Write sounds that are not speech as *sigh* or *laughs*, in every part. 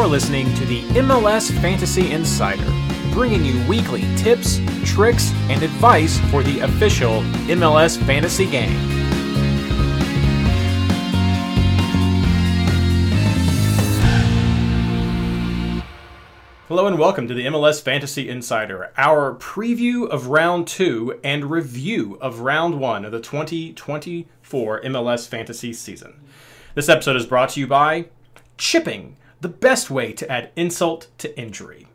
You're listening to the MLS Fantasy Insider, bringing you weekly tips, tricks, and advice for the official MLS fantasy game. Hello and welcome to the MLS Fantasy Insider, our preview of round two and review of round one of the 2024 MLS fantasy season. This episode is brought to you by Chipping, the best way to add insult to injury.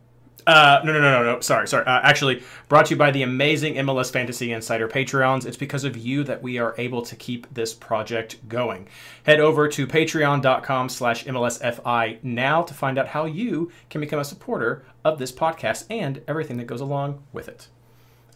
Uh, no, no, no, no, no. Sorry, sorry. Uh, actually, brought to you by the amazing MLS Fantasy Insider Patreons. It's because of you that we are able to keep this project going. Head over to patreon.com slash MLSFI now to find out how you can become a supporter of this podcast and everything that goes along with it.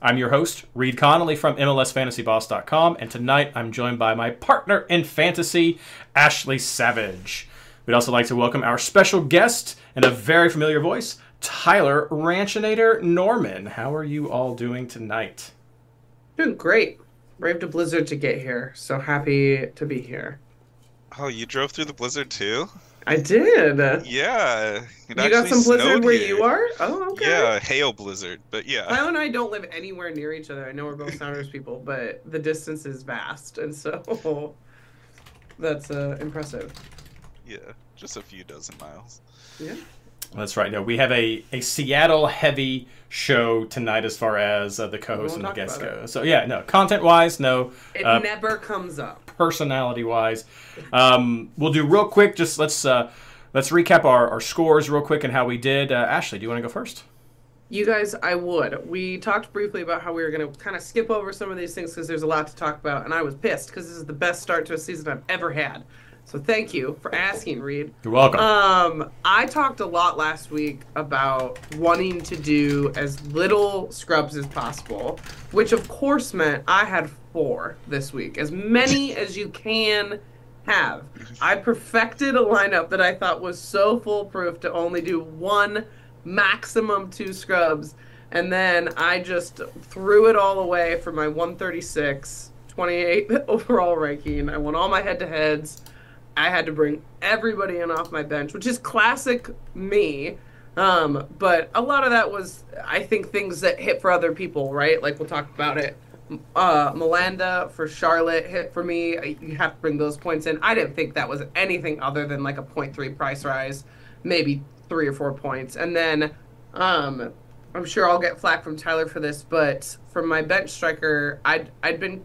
I'm your host, Reid Connolly from MLSFantasyBoss.com, and tonight I'm joined by my partner in fantasy, Ashley Savage. We'd also like to welcome our special guest and a very familiar voice, Tyler Ranchinator Norman. How are you all doing tonight? Doing great. Braved a blizzard to get here, so happy to be here. Oh, you drove through the blizzard too? I did. Yeah. You got some blizzard where here. you are? Oh, okay. Yeah, hail blizzard, but yeah. Tyler and I don't live anywhere near each other. I know we're both Sounders people, but the distance is vast, and so *laughs* that's uh, impressive. Yeah, just a few dozen miles. Yeah. That's right. No, we have a, a Seattle heavy show tonight as far as uh, the co-host and the guests go. So yeah, no content wise, no. It uh, never comes up. Personality wise, um, we'll do real quick. Just let's uh, let's recap our, our scores real quick and how we did. Uh, Ashley, do you want to go first? You guys, I would. We talked briefly about how we were going to kind of skip over some of these things because there's a lot to talk about, and I was pissed because this is the best start to a season I've ever had. So thank you for asking, Reid. You're welcome. Um, I talked a lot last week about wanting to do as little scrubs as possible, which of course meant I had four this week, as many *laughs* as you can have. I perfected a lineup that I thought was so foolproof to only do one, maximum two scrubs, and then I just threw it all away for my 136, 28 *laughs* overall ranking. I won all my head-to-heads. I had to bring everybody in off my bench, which is classic me. Um, but a lot of that was, I think, things that hit for other people, right? Like we'll talk about it. Uh, Malanda for Charlotte hit for me. You have to bring those points in. I didn't think that was anything other than like a 0.3 price rise, maybe three or four points. And then um, I'm sure I'll get flack from Tyler for this, but from my bench striker, I'd I'd been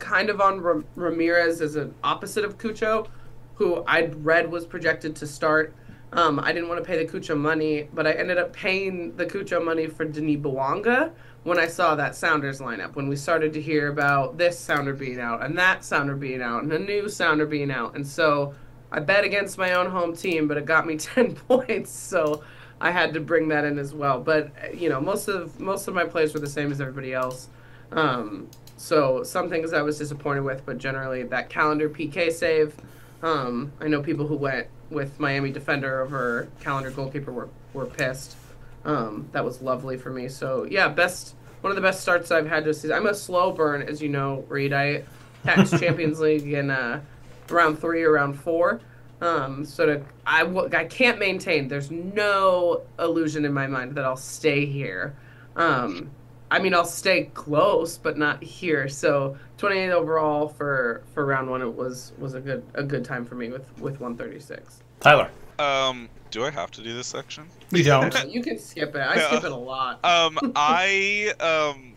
kind of on Ramirez as an opposite of Cucho who I'd read was projected to start. Um, I didn't want to pay the Cucho money, but I ended up paying the Cucho money for Denis Bouanga when I saw that Sounders lineup. When we started to hear about this Sounder being out and that Sounder being out and a new Sounder being out, and so I bet against my own home team, but it got me *laughs* ten points, so I had to bring that in as well. But you know, most of most of my plays were the same as everybody else. Um, so some things I was disappointed with, but generally that Callender PK save um, I know people who went with Miami defender over Callender goalkeeper were, were pissed. Um, that was lovely for me. So yeah, best one of the best starts I've had this season. I'm a slow burn, as you know, Reid. I tax *laughs* Champions League in uh, round three or round four. Um, so to, I, I can't maintain. There's no illusion in my mind that I'll stay here. Um, I mean, I'll stay close, but not here. So 28 overall for for round one. It was was a good a good time for me with with 136. Tyler. Um, do I have to do this section? You don't. *laughs* you can skip it. I *laughs* skip it a lot. Um, I um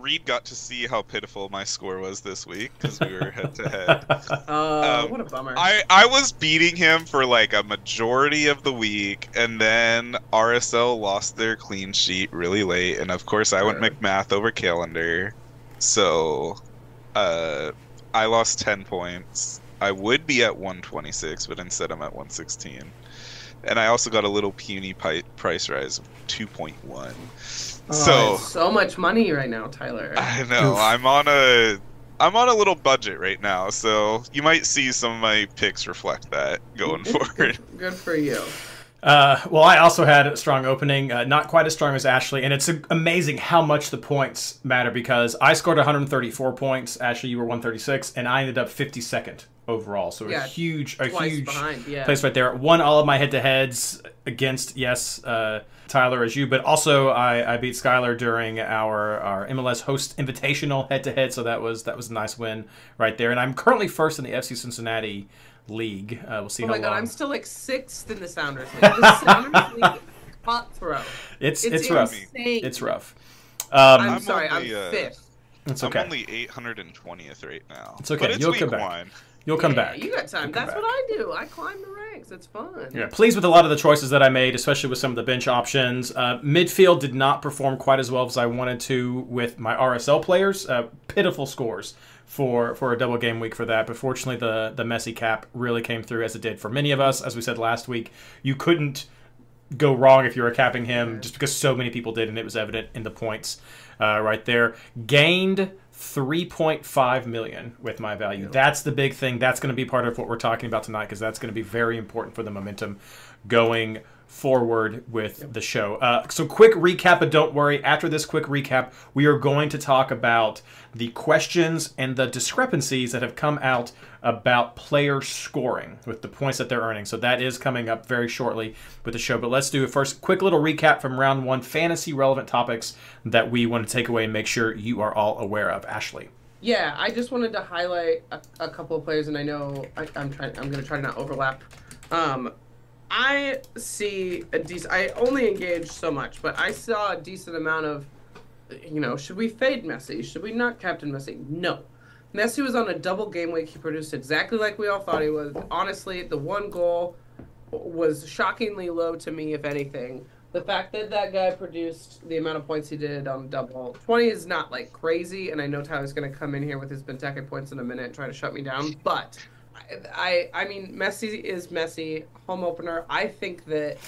Reid got to see how pitiful my score was this week because we were head to head. *laughs* Uh, um, what a bummer. I, I was beating him for like a majority of the week, and then RSL lost their clean sheet really late, and of course I went MacMath over Callender, so uh, I lost ten points. I would be at 126, but instead I'm at 116 and I also got a little puny pi- price rise of 2.1. Oh, so so much money right now, Tyler. I know. Oof. I'm on a I'm on a little budget right now, so you might see some of my picks reflect that going *laughs* forward. Good, good for you. Uh, well, I also had a strong opening, uh, not quite as strong as Ashley, and it's amazing how much the points matter because I scored 134 points. Ashley, you were 136, and I ended up 52nd overall. So Yeah, a huge, a huge behind, yeah. place right there. Won all of my head-to-heads against yes, uh, Tyler as you, but also I, I beat Skylar during our our MLS host invitational head-to-head. So that was that was a nice win right there. And I'm currently first in the FC Cincinnati league. Uh, we'll see how it Oh my god, long. I'm still like sixth in the Sounders League. The Sounders *laughs* League is cutthroat. it's It's, it's rough. insane. It's rough. Um, I'm, I'm sorry, only, I'm uh, fifth. it's I'm only 820th right now. It's okay, But it's you'll week come back. one. You'll come Yeah, back. You got time. That's back. what I do. I climb the ranks. It's fun. Yeah, pleased with a lot of the choices that I made, especially with some of the bench options. Uh, midfield did not perform quite as well as I wanted to with my RSL players. Uh, pitiful scores for for a double game week for that. But fortunately, the the Messi cap really came through as it did for many of us. As we said last week, you couldn't go wrong if you were capping him just because so many people did and it was evident in the points uh, right there gained 3.5 million with my value that's the big thing that's going to be part of what we're talking about tonight because that's going to be very important for the momentum going forward with the show uh, so quick recap but don't worry after this quick recap we are going to talk about the questions and the discrepancies that have come out about player scoring with the points that they're earning. So that is coming up very shortly with the show. But let's do a first quick little recap from round one fantasy relevant topics that we want to take away and make sure you are all aware of. Ashley. Yeah, I just wanted to highlight a, a couple of players, and I know I, I'm trying. I'm going to try to not overlap. Um, I see a decent. I only engaged so much, but I saw a decent amount of. You know, should we fade Messi? Should we not captain Messi? No. Messi was on a double game week. He produced exactly like we all thought he was. Honestly, the one goal was shockingly low to me, if anything. The fact that that guy produced the amount of points he did on double 20 is not like crazy, and I know Tyler's going to come in here with his Benteke points in a minute and try to shut me down, but I, I, mean, Messi is Messi. Home opener. I think that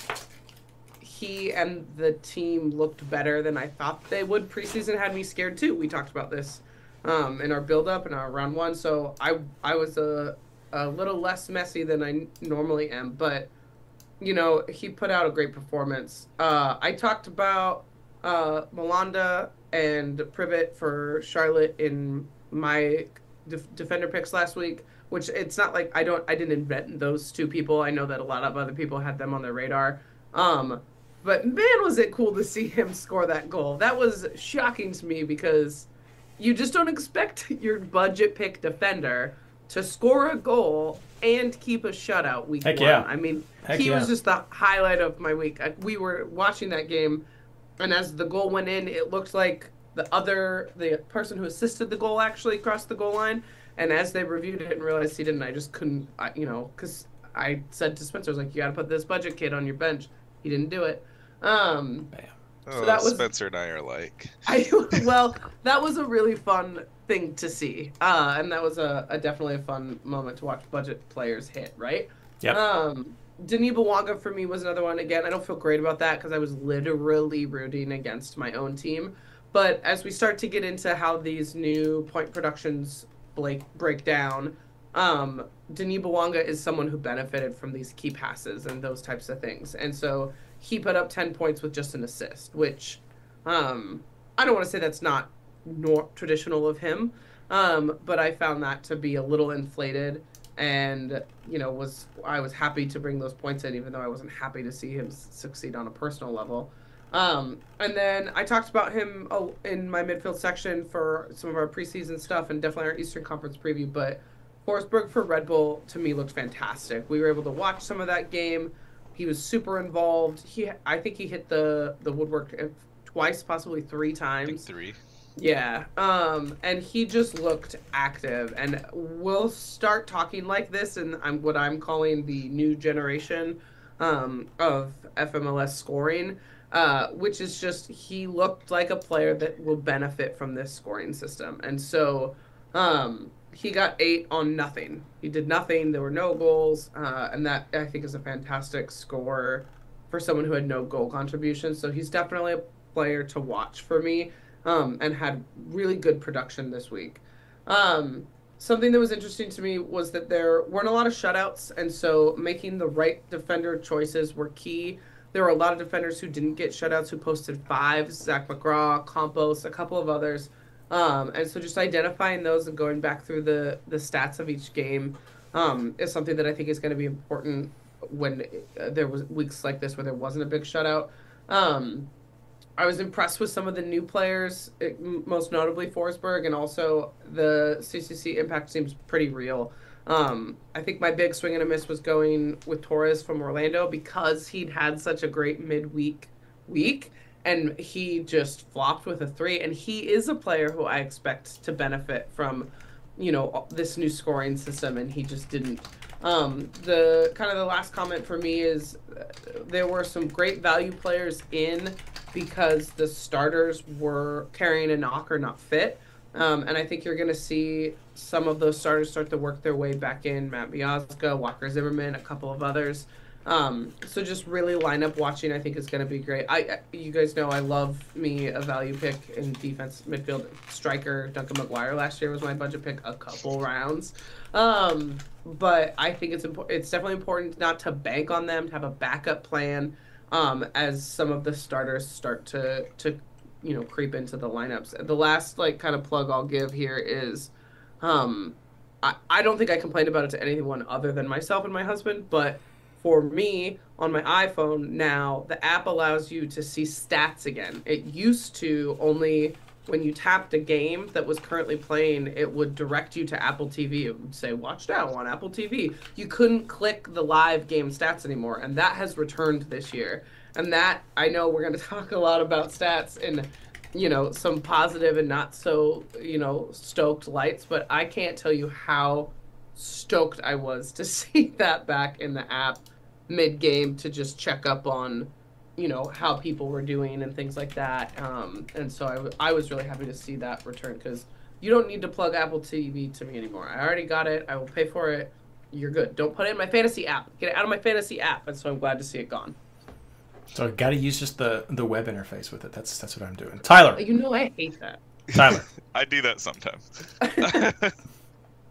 he and the team looked better than I thought they would. Preseason had me scared too. We talked about this um, in our build up and our round one. So I I was a a little less messy than I normally am, but you know he put out a great performance. Uh, I talked about uh, Malanda and Privett for Charlotte in my def- defender picks last week. Which it's not like I don't I didn't invent those two people. I know that a lot of other people had them on their radar. Um, but man, was it cool to see him score that goal. That was shocking to me because you just don't expect *laughs* your budget pick defender to score a goal and keep a shutout week Heck one. yeah. I mean, Heck he yeah. was just the highlight of my week. We were watching that game, and as the goal went in, it looked like the other the person who assisted the goal actually crossed the goal line. And as they reviewed it and realized he didn't, I just couldn't, I, you know, because I said to Spencer, I was like, you got to put this budget kid on your bench. He didn't do it. Um, Oh, that was- Spencer and I are like. *laughs* I well, that was a really fun thing to see, uh, and that was a, a definitely a fun moment to watch budget players hit. Right. Yep. Um, Denis Bouanga for me was another one. Again, I don't feel great about that because I was literally rooting against my own team. But as we start to get into how these new point productions break break down, um, Denis Bouanga is someone who benefited from these key passes and those types of things, and so he put up ten points with just an assist, which um, I don't want to say that's not nor- traditional of him, um, but I found that to be a little inflated, and you know was I was happy to bring those points in, even though I wasn't happy to see him succeed on a personal level. Um, and then I talked about him oh, in my midfield section for some of our preseason stuff and definitely our Eastern Conference preview. But Forsberg for Red Bull to me looked fantastic. We were able to watch some of that game. He was super involved. He, I think he hit the the woodwork twice, possibly three I think times. three. Yeah. Um, and he just looked active. And we'll start talking like this, and I'm what I'm calling the new generation um, of FMLS scoring, uh, which is just he looked like a player that will benefit from this scoring system. And so um, he got eight on nothing. He did nothing. There were no goals, uh, and that I think is a fantastic score for someone who had no goal contribution. So he's definitely a player to watch for me, um, and had really good production this week. Um, something that was interesting to me was that there weren't a lot of shutouts, and so making the right defender choices were key. There were a lot of defenders who didn't get shutouts who posted fives, Zac McGraw, Campos, a couple of others. Um, and so just identifying those and going back through the, the stats of each game um, is something that I think is going to be important when uh, there was weeks like this where there wasn't a big shutout. Um, I was impressed with some of the new players, most notably Forsberg, and also the CCC impact seems pretty real. Um, I think my big swing and a miss was going with Torres from Orlando because he'd had such a great midweek week and he just flopped with a three. And he is a player who I expect to benefit from, you know, this new scoring system, and he just didn't. Um, the kind of the last comment for me is uh, there were some great value players in because the starters were carrying a knock or not fit. Um, and I think you're going to see some of those starters start to work their way back in. Matt Miazga, Walker Zimmerman, a couple of others. Um, so just really lineup watching, I think is going to be great. I, you guys know I love me a value pick in defense midfield striker. Duncan McGuire last year was my budget pick a couple rounds. Um, but I think it's important. It's definitely important not to bank on them to have a backup plan um, as some of the starters start to to you know creep into the lineups. The last like kind of plug I'll give here is. Um, I, I don't think I complained about it to anyone other than myself and my husband, but for me on my iPhone now, the app allows you to see stats again. It used to only when you tapped a game that was currently playing, it would direct you to Apple TV. It would say, Watch now on Apple TV. You couldn't click the live game stats anymore, and that has returned this year. And that, I know we're going *laughs* to talk a lot about stats and, you know, some positive and not so, you know, stoked lights, but I can't tell you how stoked I was *laughs* to see that back in the app mid game to just check up on you know how people were doing and things like that. Um, and so I, I was really happy to see that return because you don't need to plug apple tv to me anymore. I already got it. I will pay for it. You're good. Don't put it in my fantasy app. Get it out of my fantasy app. And so i'm glad to see it gone so i gotta use just the the web interface with it that's that's what i'm doing tyler you know i hate that tyler *laughs* i do that sometimes *laughs*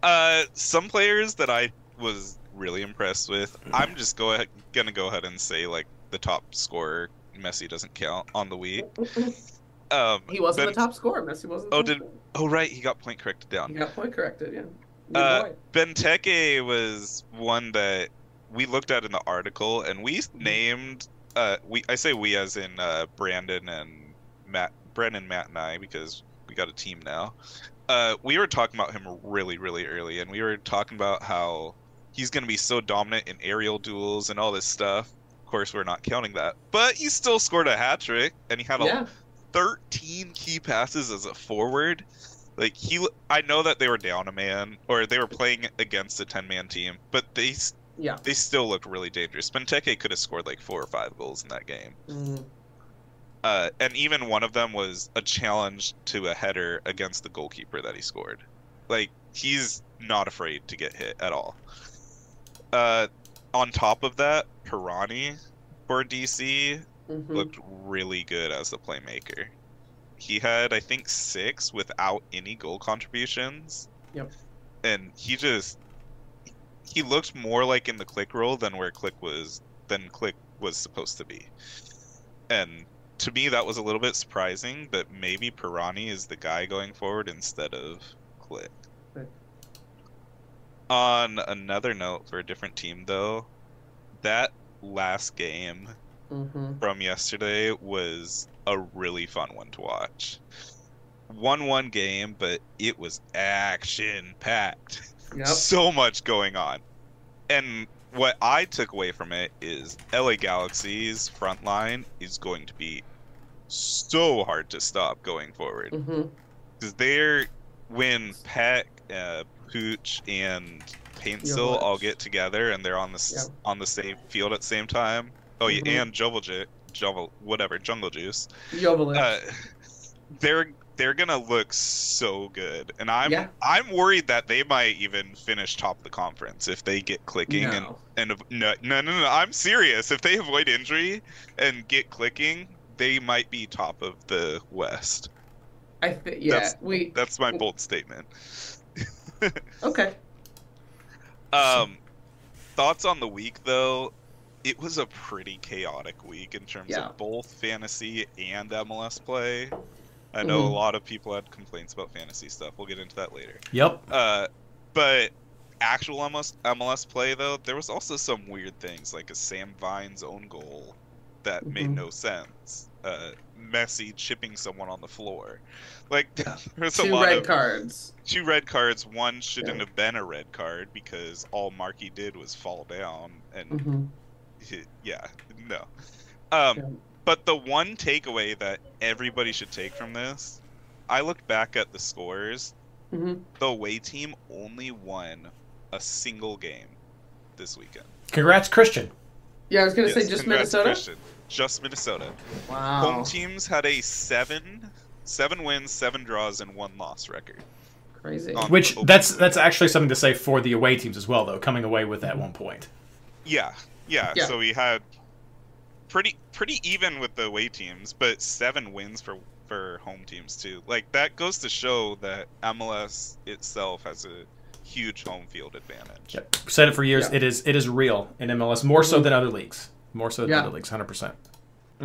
uh, some players that I was really impressed with. I'm just go ahead, gonna go ahead and say like the top scorer, Messi doesn't count on the week. *laughs* Um, he wasn't ben, the top scorer. Messi wasn't. Oh, did oh right, he got point corrected down. He got point corrected. Yeah. Uh, Benteke was one that we looked at in the article, and we mm-hmm. named. Uh, we I say we as in uh, Brandon and Matt, Brandon, Matt, and I because we got a team now uh, we were talking about him really, really early, and we were talking about how he's going to be so dominant in aerial duels and all this stuff. Of course, we're not counting that, but he still scored a hat trick, and he had yeah. 13 key passes as a forward. Like he, I know that they were down a man, or they were playing against a 10 man team, but they, yeah, they still looked really dangerous. Benteke could have scored like four or five goals in that game. Mm-hmm. Uh, and even one of them was a challenge to a header against the goalkeeper that he scored. Like he's not afraid to get hit at all. Uh, on top of that, Pirani for DC mm-hmm. looked really good as the playmaker. He had, I think, six without any goal contributions. Yep. And he just he looked more like in the Klich role than where Klich was than Klich was supposed to be. And to me that was a little bit surprising that maybe Pirani is the guy going forward instead of Klich. On another note for a different team though, that last game mm-hmm. from yesterday was a really fun one to watch. One one game, but it was action packed. *laughs* Yep. so much going on. And what I took away from it is LA Galaxy's front line is going to be so hard to stop going forward. Because mm-hmm. they're when Pec, uh, Puig, and Paintsil all get together and they're on the yep. on the same field at the same time. Oh mm-hmm. yeah, and Jovel, Jovel, whatever, Jungle Juice. Jovel. Uh, *laughs* they're they're gonna look so good, and I'm yeah. I'm worried that they might even finish top of the conference if they get clicking no. and and no, no no no I'm serious. If they avoid injury and get clicking, they might be top of the West. I think yeah, that's, we that's my bold statement. *laughs* Okay. Um, thoughts on the week though? It was a pretty chaotic week in terms Yeah. of both fantasy and MLS play. I know Mhm. a lot of people had complaints about fantasy stuff. We'll get into that later. Yep. Uh, but actual MLS MLS play though, there was also some weird things like a Sam Vines own goal that made Mhm. no sense. Uh, Messi chipping someone on the floor, like *laughs* there was a Two lot red of cards. two red cards. One shouldn't Yeah. have been a red card because all Markey did was fall down, and hmm he- yeah, no. Um, Yeah. But the one takeaway that everybody should take from this, I looked back at the scores. hmm The away team only won a single game this weekend. Congrats, Christian. Yeah, I was gonna Yes, say just Minnesota. Christian. Just Minnesota. Wow. Home teams had a seven, seven wins, seven draws, and one loss record. Crazy. on- Which that's that's actually something to say for the away teams as well, though, coming away with that one point. Yeah, yeah, Yeah. So we had pretty pretty even with the away teams, but seven wins for for home teams too. Like that goes to show that MLS itself has a huge home field advantage. Yep. Said it for years. Yeah. It is it is real in MLS more so Mhm. than other leagues. More so than Yeah. other leagues, hundred percent.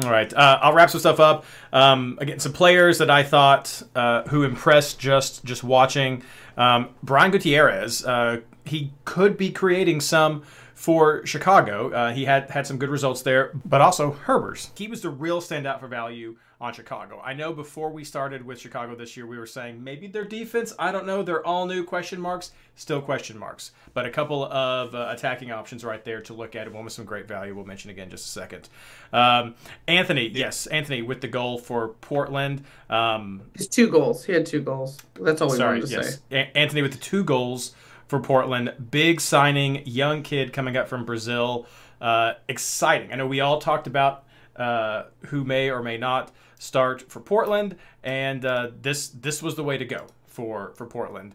All right, uh, I'll wrap some stuff up. Um, again, some players that I thought uh, who impressed just just watching. Um, Brian Gutierrez, uh, he could be creating some for Chicago. Uh, he had had some good results there, but also Herbers. He was the real standout for value on Chicago. I know before we started with Chicago this year, we were saying maybe their defense. I don't know. They're all new question marks, still question marks, but a couple of uh, attacking options right there to look at. One with some great value. We'll mention again in just a second. Um, Antony, yes, Antony with the goal for Portland. Um, His two goals. He had two goals. That's all we Sorry, wanted to yes. say. A- Antony with the two goals for Portland. Big signing, young kid coming up from Brazil. Uh, exciting. I know we all talked about uh, who may or may not start for Portland, and uh, this this was the way to go for for Portland.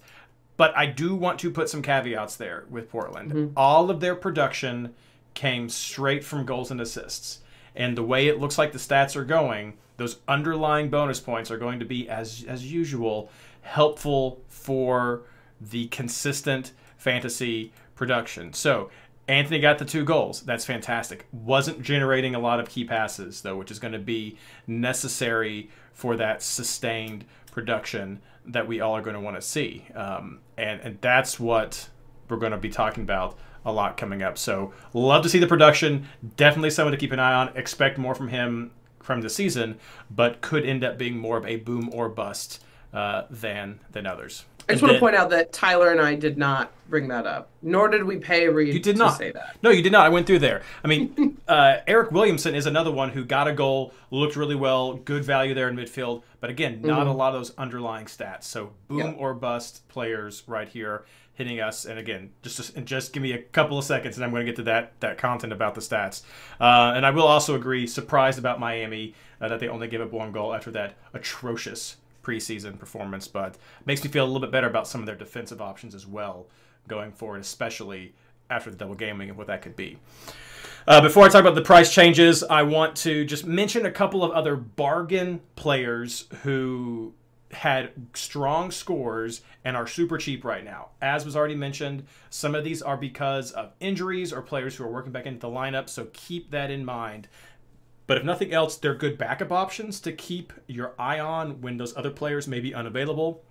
But I do want to put some caveats there with Portland. All of their production came straight from goals and assists. And the way it looks like the stats are going, those underlying bonus points are going to be, as as usual, helpful for the consistent fantasy production. So Antony got the two goals. That's fantastic. Wasn't generating a lot of key passes though, which is going to be necessary for that sustained production that we all are going to want to see. Um, and and that's what we're going to be talking about a lot coming up. So love to see the production. Definitely someone to keep an eye on. Expect more from him from the season, but could end up being more of a boom or bust uh, than than others. I just And want to point out that Tyler and I did not bring that up, nor did we pay Reid You did to not say that. No, you did not. I went through there. I mean, *laughs* uh, Eryk Williamson is another one who got a goal, looked really well, good value there in midfield, but again, not a lot of those underlying stats. So boom Mm-hmm. Yeah. or bust players right here hitting us. And again, just and just give me a couple of seconds, and I'm going to get to that that content about the stats. Uh, and I will also agree, surprised about Miami uh, that they only gave up one goal after that atrocious preseason performance, but makes me feel a little bit better about some of their defensive options as well going forward, especially after the double gaming and what that could be. Uh, before I talk about the price changes, I want to just mention a couple of other bargain players who had strong scores and are super cheap right now. As was already mentioned, some of these are because of injuries or players who are working back into the lineup, so keep that in mind. But if nothing else, they're good backup options to keep your eye on when those other players may be unavailable.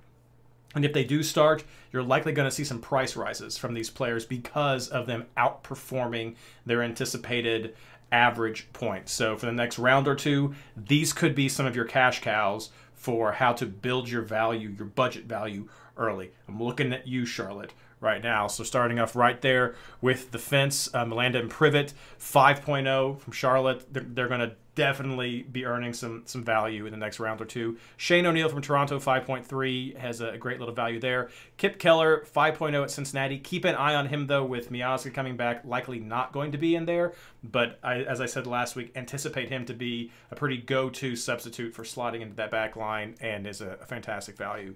And if they do start, you're likely going to see some price rises from these players because of them outperforming their anticipated average points. So for the next round or two, these could be some of your cash cows for how to build your value, your budget value early. I'm looking at you, Charlotte, right now. So starting off right there with the fence, uh, Malanda and Privett, 5.0 from Charlotte. They're, they're going to definitely be earning some some value in the next round or two. Shane O'Neill from Toronto, 5.3, has a great little value there. Kipp Keller, 5.0 at Cincinnati. Keep an eye on him, though, with Miazga coming back, likely not going to be in there. But I, as I said last week, anticipate him to be a pretty go-to substitute for slotting into that back line and is a, a fantastic value.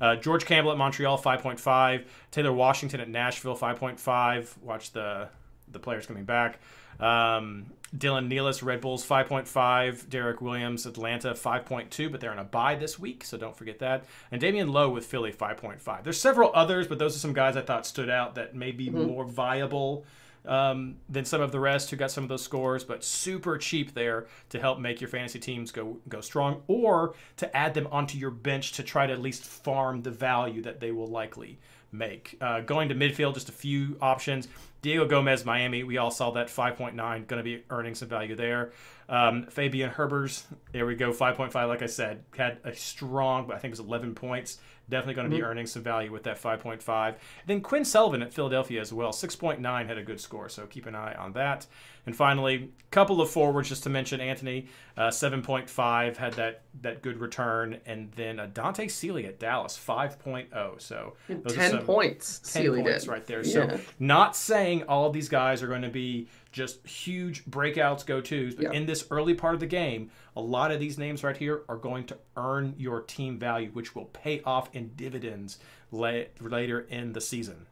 Uh, George Campbell at Montreal, 5.5. Taylor Washington at Nashville, 5.5. Watch the the players coming back. Um, Dylan Nealis, Red Bulls 5.5. Derrick Williams, Atlanta 5.2, but they're on a bye this week, so don't forget that. And Damion Lowe with Philly 5.5. There's several others, but those are some guys I thought stood out that may be more viable um, than some of the rest who got some of those scores, but super cheap there to help make your fantasy teams go go strong, or to add them onto your bench to try to at least farm the value that they will likely make. Uh, going to midfield, just a few options. Diego Gomez, Miami. We all saw that 5.9, going to be earning some value there. Um, Fabian Herbers, there we go, 5.5. Like I said, had a strong, I think it was 11 points. Definitely going to be earning some value with that 5.5. Then Quinn Sullivan at Philadelphia as well, 6.9 had a good score, so keep an eye on that. And finally, couple of forwards just to mention. Antony, uh, 7.5 had that that good return, and then uh, Dante Sealy at Dallas, 5.0. So those are 10 some- points. 10 Sealy points did. right there. Yeah. So, not saying all these guys are going to be just huge breakouts, go tos, but Yeah. in this early part of the game, a lot of these names right here are going to earn your team value, which will pay off in dividends la- later in the season.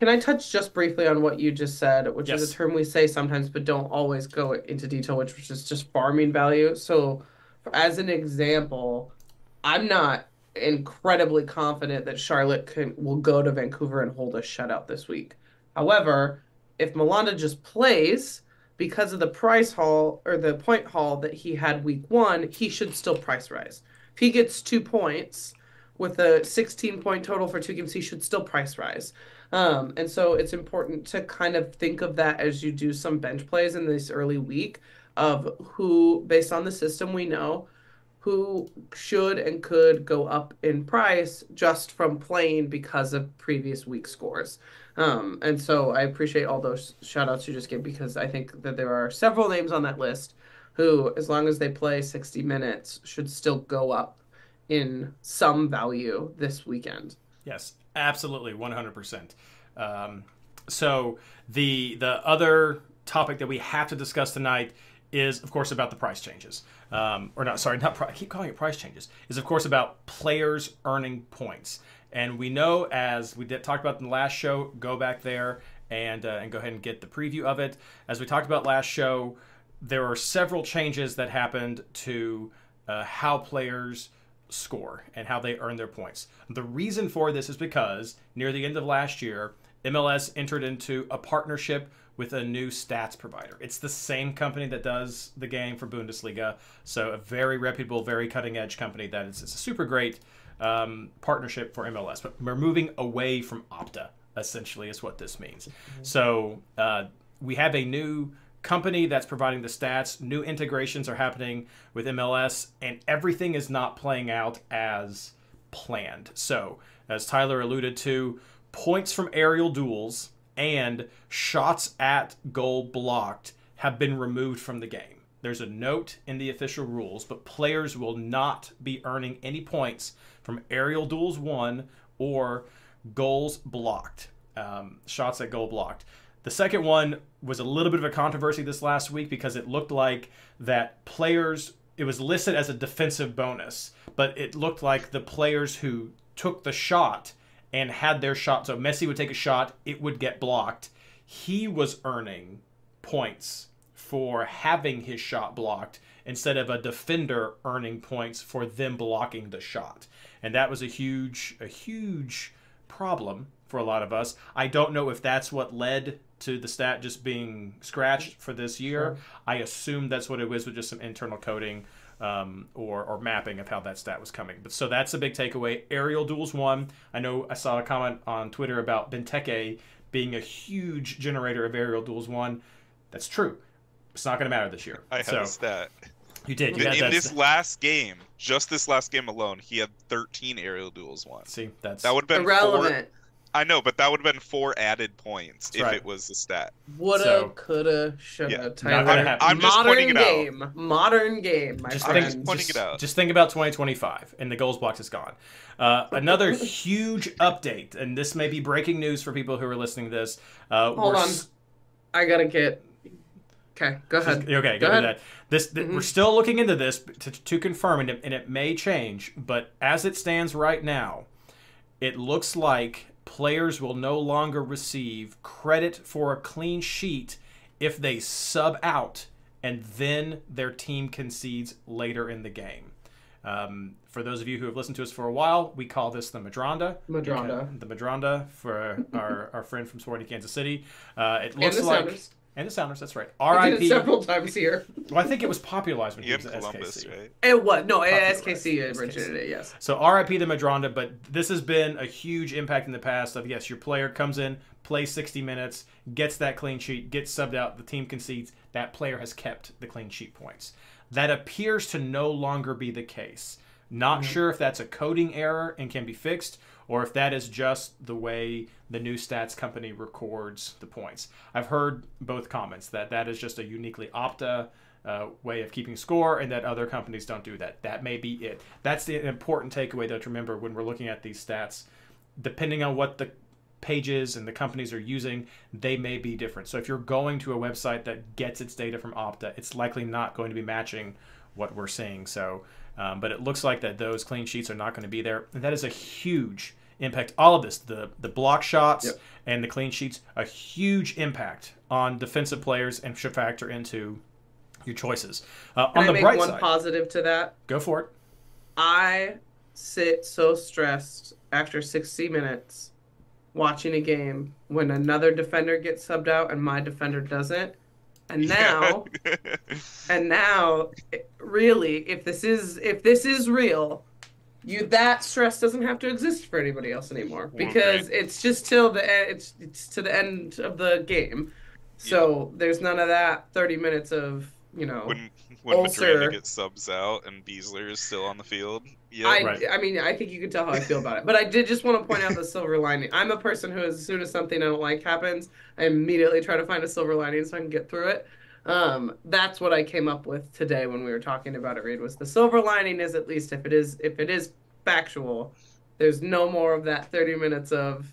Can I touch just briefly on what you just said, which is a term we say sometimes but don't always go into detail, which is just farming value. So, as an example, I'm not incredibly confident that Charlotte can will go to Vancouver and hold a shutout this week. However, if Malanda just plays because of the price haul or the point haul that he had week one, he should still price rise. If he gets two points with a 16 point total for two games, he should still price rise. Um, and so it's important to kind of think of that as you do some bench plays in this early week of who, based on the system we know, who should and could go up in price just from playing because of previous week scores. Um, and so I appreciate all those shout outs you just gave because I think that there are several names on that list who, as long as they play 60 minutes, should still go up in some value this weekend. Yes, absolutely, one hundred percent. Um, So the the other topic that we have to discuss tonight is, of course, about the price changes. Um, or not, sorry, not. I keep calling it price changes. Is of course about players earning points, and we know as we did talked about in the last show. Go back there and uh, and go ahead and get the preview of it. As we talked about last show, there are several changes that happened to uh, how players score and how they earn their points. The reason for this is because near the end of last year, MLS entered into a partnership with a new stats provider. It's the same company that does the game for Bundesliga, so a very reputable, very cutting edge company that is it's a super great um, partnership for MLS. But we're moving away from Opta, essentially, is what this means. So uh, we have a new company that's providing the stats. New integrations are happening with MLS, and everything is not playing out as planned. So, as Tyler alluded to, points from aerial duels and shots at goal blocked have been removed from the game. There's a note in the official rules, but players will not be earning any points from aerial duels won or goals blocked, um, shots at goal blocked. The second one was a little bit of a controversy this last week because it looked like that players, it was listed as a defensive bonus, but it looked like the players who took the shot and had their shot, so Messi would take a shot, it would get blocked. He was earning points for having his shot blocked instead of a defender earning points for them blocking the shot. And that was a huge, a huge problem for a lot of us. I don't know if that's what led to the stat just being scratched for this year. I assume that's what it was with just some internal coding um, or, or mapping of how that stat was coming. But so that's a big takeaway. Aerial duels one. I know I saw a comment on Twitter about Benteke being a huge generator of aerial duels one. That's true. It's not going to matter this year. I have so a stat. you did. You In that this stat. last game, just this last game alone, he had 13 aerial duels won. See, that's That would have been four. Irrelevant. I know, but that would have been four added points if right. it was the stat. Woulda, So- coulda, shoulda. Yeah. Tyler. Not gonna happen. I'm just Modern pointing it out. game. Modern game, my Just I'm just pointing it out. Just think about 2025, and the goals box is gone. Uh, another *laughs* huge update, and this may be breaking news for people who are listening to this. Uh, Hold on. s- I gotta get. Okay, go ahead. Okay, go, Go do ahead. that. This th- Mhm. we're still looking into this to, to confirm, and it, and it may change. But as it stands right now, it looks like players will no longer receive credit for a clean sheet if they sub out and then their team concedes later in the game. Um, for those of you who have listened to us for a while, we call this the Medranda. Medranda. The Medranda for our, our friend from Sporting Kansas City. Uh, it looks like. Sounders. And the Sounders, that's right. I R.I.P. several times here. Well, I think it was popularized when he You was at Columbus, SKC. right? It was no Popularized. SKC SKC. originated it. Yes. So RIP the Medranda, but this has been a huge impact in the past of yes, your player comes in, plays 60 minutes, gets that clean sheet, gets subbed out, the team concedes, that player has kept the clean sheet points. That appears to no longer be the case. Not mm-hmm. sure if that's a coding error and can be fixed, or if that is just the way the new stats company records the points. I've heard both comments that that is just a uniquely Opta uh, way of keeping score and that other companies don't do that. That may be it. That's the important takeaway though to remember when we're looking at these stats. Depending on what the pages and the companies are using, they may be different. So if you're going to a website that gets its data from Opta, it's likely not going to be matching what we're seeing. So, um, but it looks like that those clean sheets are not going to be there, and that is a huge impact. All of this, the the block shots Yep. and the clean sheets, a huge impact on defensive players and should factor into your choices. Uh, Can on I the make bright one side, positive to that? go for it. I sit so stressed after 60 minutes watching a game when another defender gets subbed out and my defender doesn't. And now, *laughs* and now, really, if this is if this is real, you that stress doesn't have to exist for anybody else anymore because it's just till the end. It's it's to the end of the game. So there's none of that 30 minutes of you know. when when Ulcer. Madrid gets subs out and Beasler is still on the field. Yeah. I, Right. I mean, I think you can tell how I feel about it. But I did just want to point out the silver lining. I'm a person who, as soon as something I don't like happens, I immediately try to find a silver lining so I can get through it. Um, that's what I came up with today when we were talking about it. Reid was the silver lining is at least if it is if it is factual, there's no more of that 30 minutes of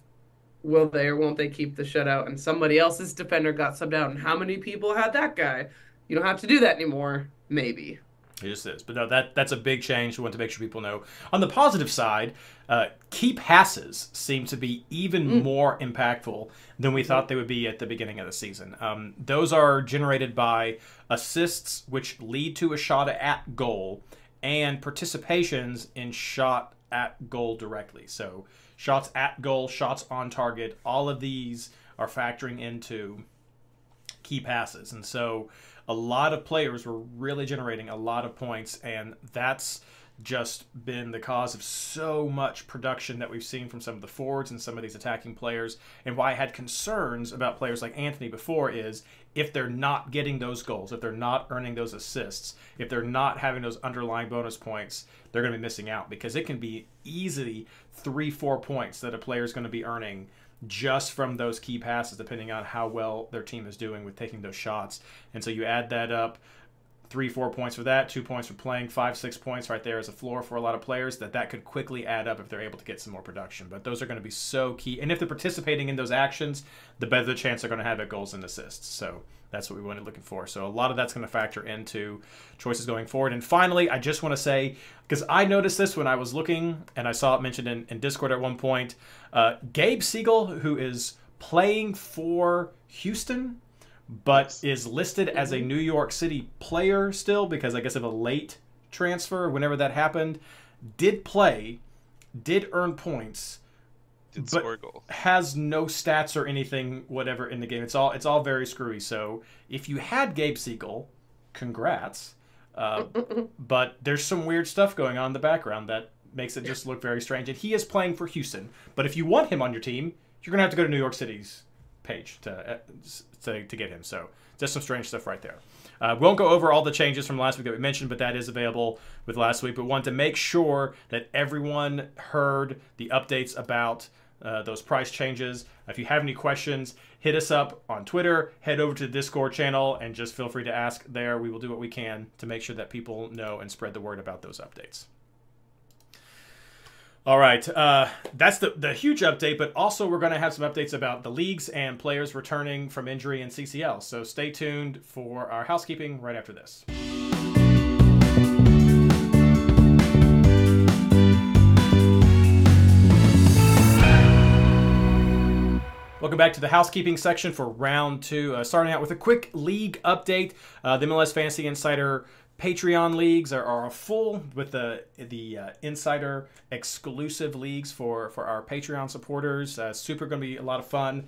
will they or won't they keep the shutout and somebody else's defender got subbed out and how many people had that guy. You don't have to do that anymore. Maybe. It just is. But no, that that's a big change. We want to make sure people know. On the positive side, uh, key passes seem to be even more impactful than we thought they would be at the beginning of the season. Um, those are generated by assists, which lead to a shot at goal, and participations in shot at goal directly. So shots at goal, shots on target, all of these are factoring into key passes. And so a lot of players were really generating a lot of points, and that's just been the cause of so much production that we've seen from some of the forwards and some of these attacking players. And why I had concerns about players like Antony before is if they're not getting those goals, if they're not earning those assists, if they're not having those underlying bonus points, they're going to be missing out because it can be easily three, four points that a player is going to be earning just from those key passes, depending on how well their team is doing with taking those shots. And so you add that up three, four points for that, two points for playing, five, six points right there as a floor for a lot of players. That that could quickly add up if they're able to get some more production. But those are going to be so key, and if they're participating in those actions, the better the chance they're going to have at goals and assists. So that's what we wanted looking for. So a lot of that's going to factor into choices going forward. And finally, I just want to say because I noticed this when I was looking and I saw it mentioned in, in Discord at one point. Uh, Gabe Segal, who is playing for Houston, but Yes. is listed as a New York City player still because I guess of a late transfer, whenever that happened, did play, did earn points, Did but- score goal. has no stats or anything whatever in the game. It's all it's all very screwy. So if you had Gabe Segal, congrats. Uh, *laughs* but there's some weird stuff going on in the background that makes it just look very strange. And he is playing for Houston. But if you want him on your team, you're gonna have to go to New York City's page to uh, to, to get him. So just some strange stuff right there. Uh, we won't go over all the changes from last week that we mentioned, but that is available with last week. But want to make sure that everyone heard the updates about uh, those price changes. If you have any questions, hit us up on Twitter, head over to the Discord channel, and just feel free to ask there. We will do what we can to make sure that people know and spread the word about those updates. All right, uh, that's the, the huge update, but also we're going to have some updates about the leagues and players returning from injury in CCL. So stay tuned for our housekeeping right after this. Welcome back to the housekeeping section for round two. Uh, starting out with a quick league update. Uh, the MLS Fantasy Insider Patreon leagues are, are full with the the uh, insider exclusive leagues for for our Patreon supporters. Uh, super going to be a lot of fun.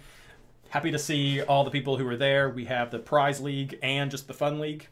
Happy to see all the people who are there. We have the prize league and just the fun league,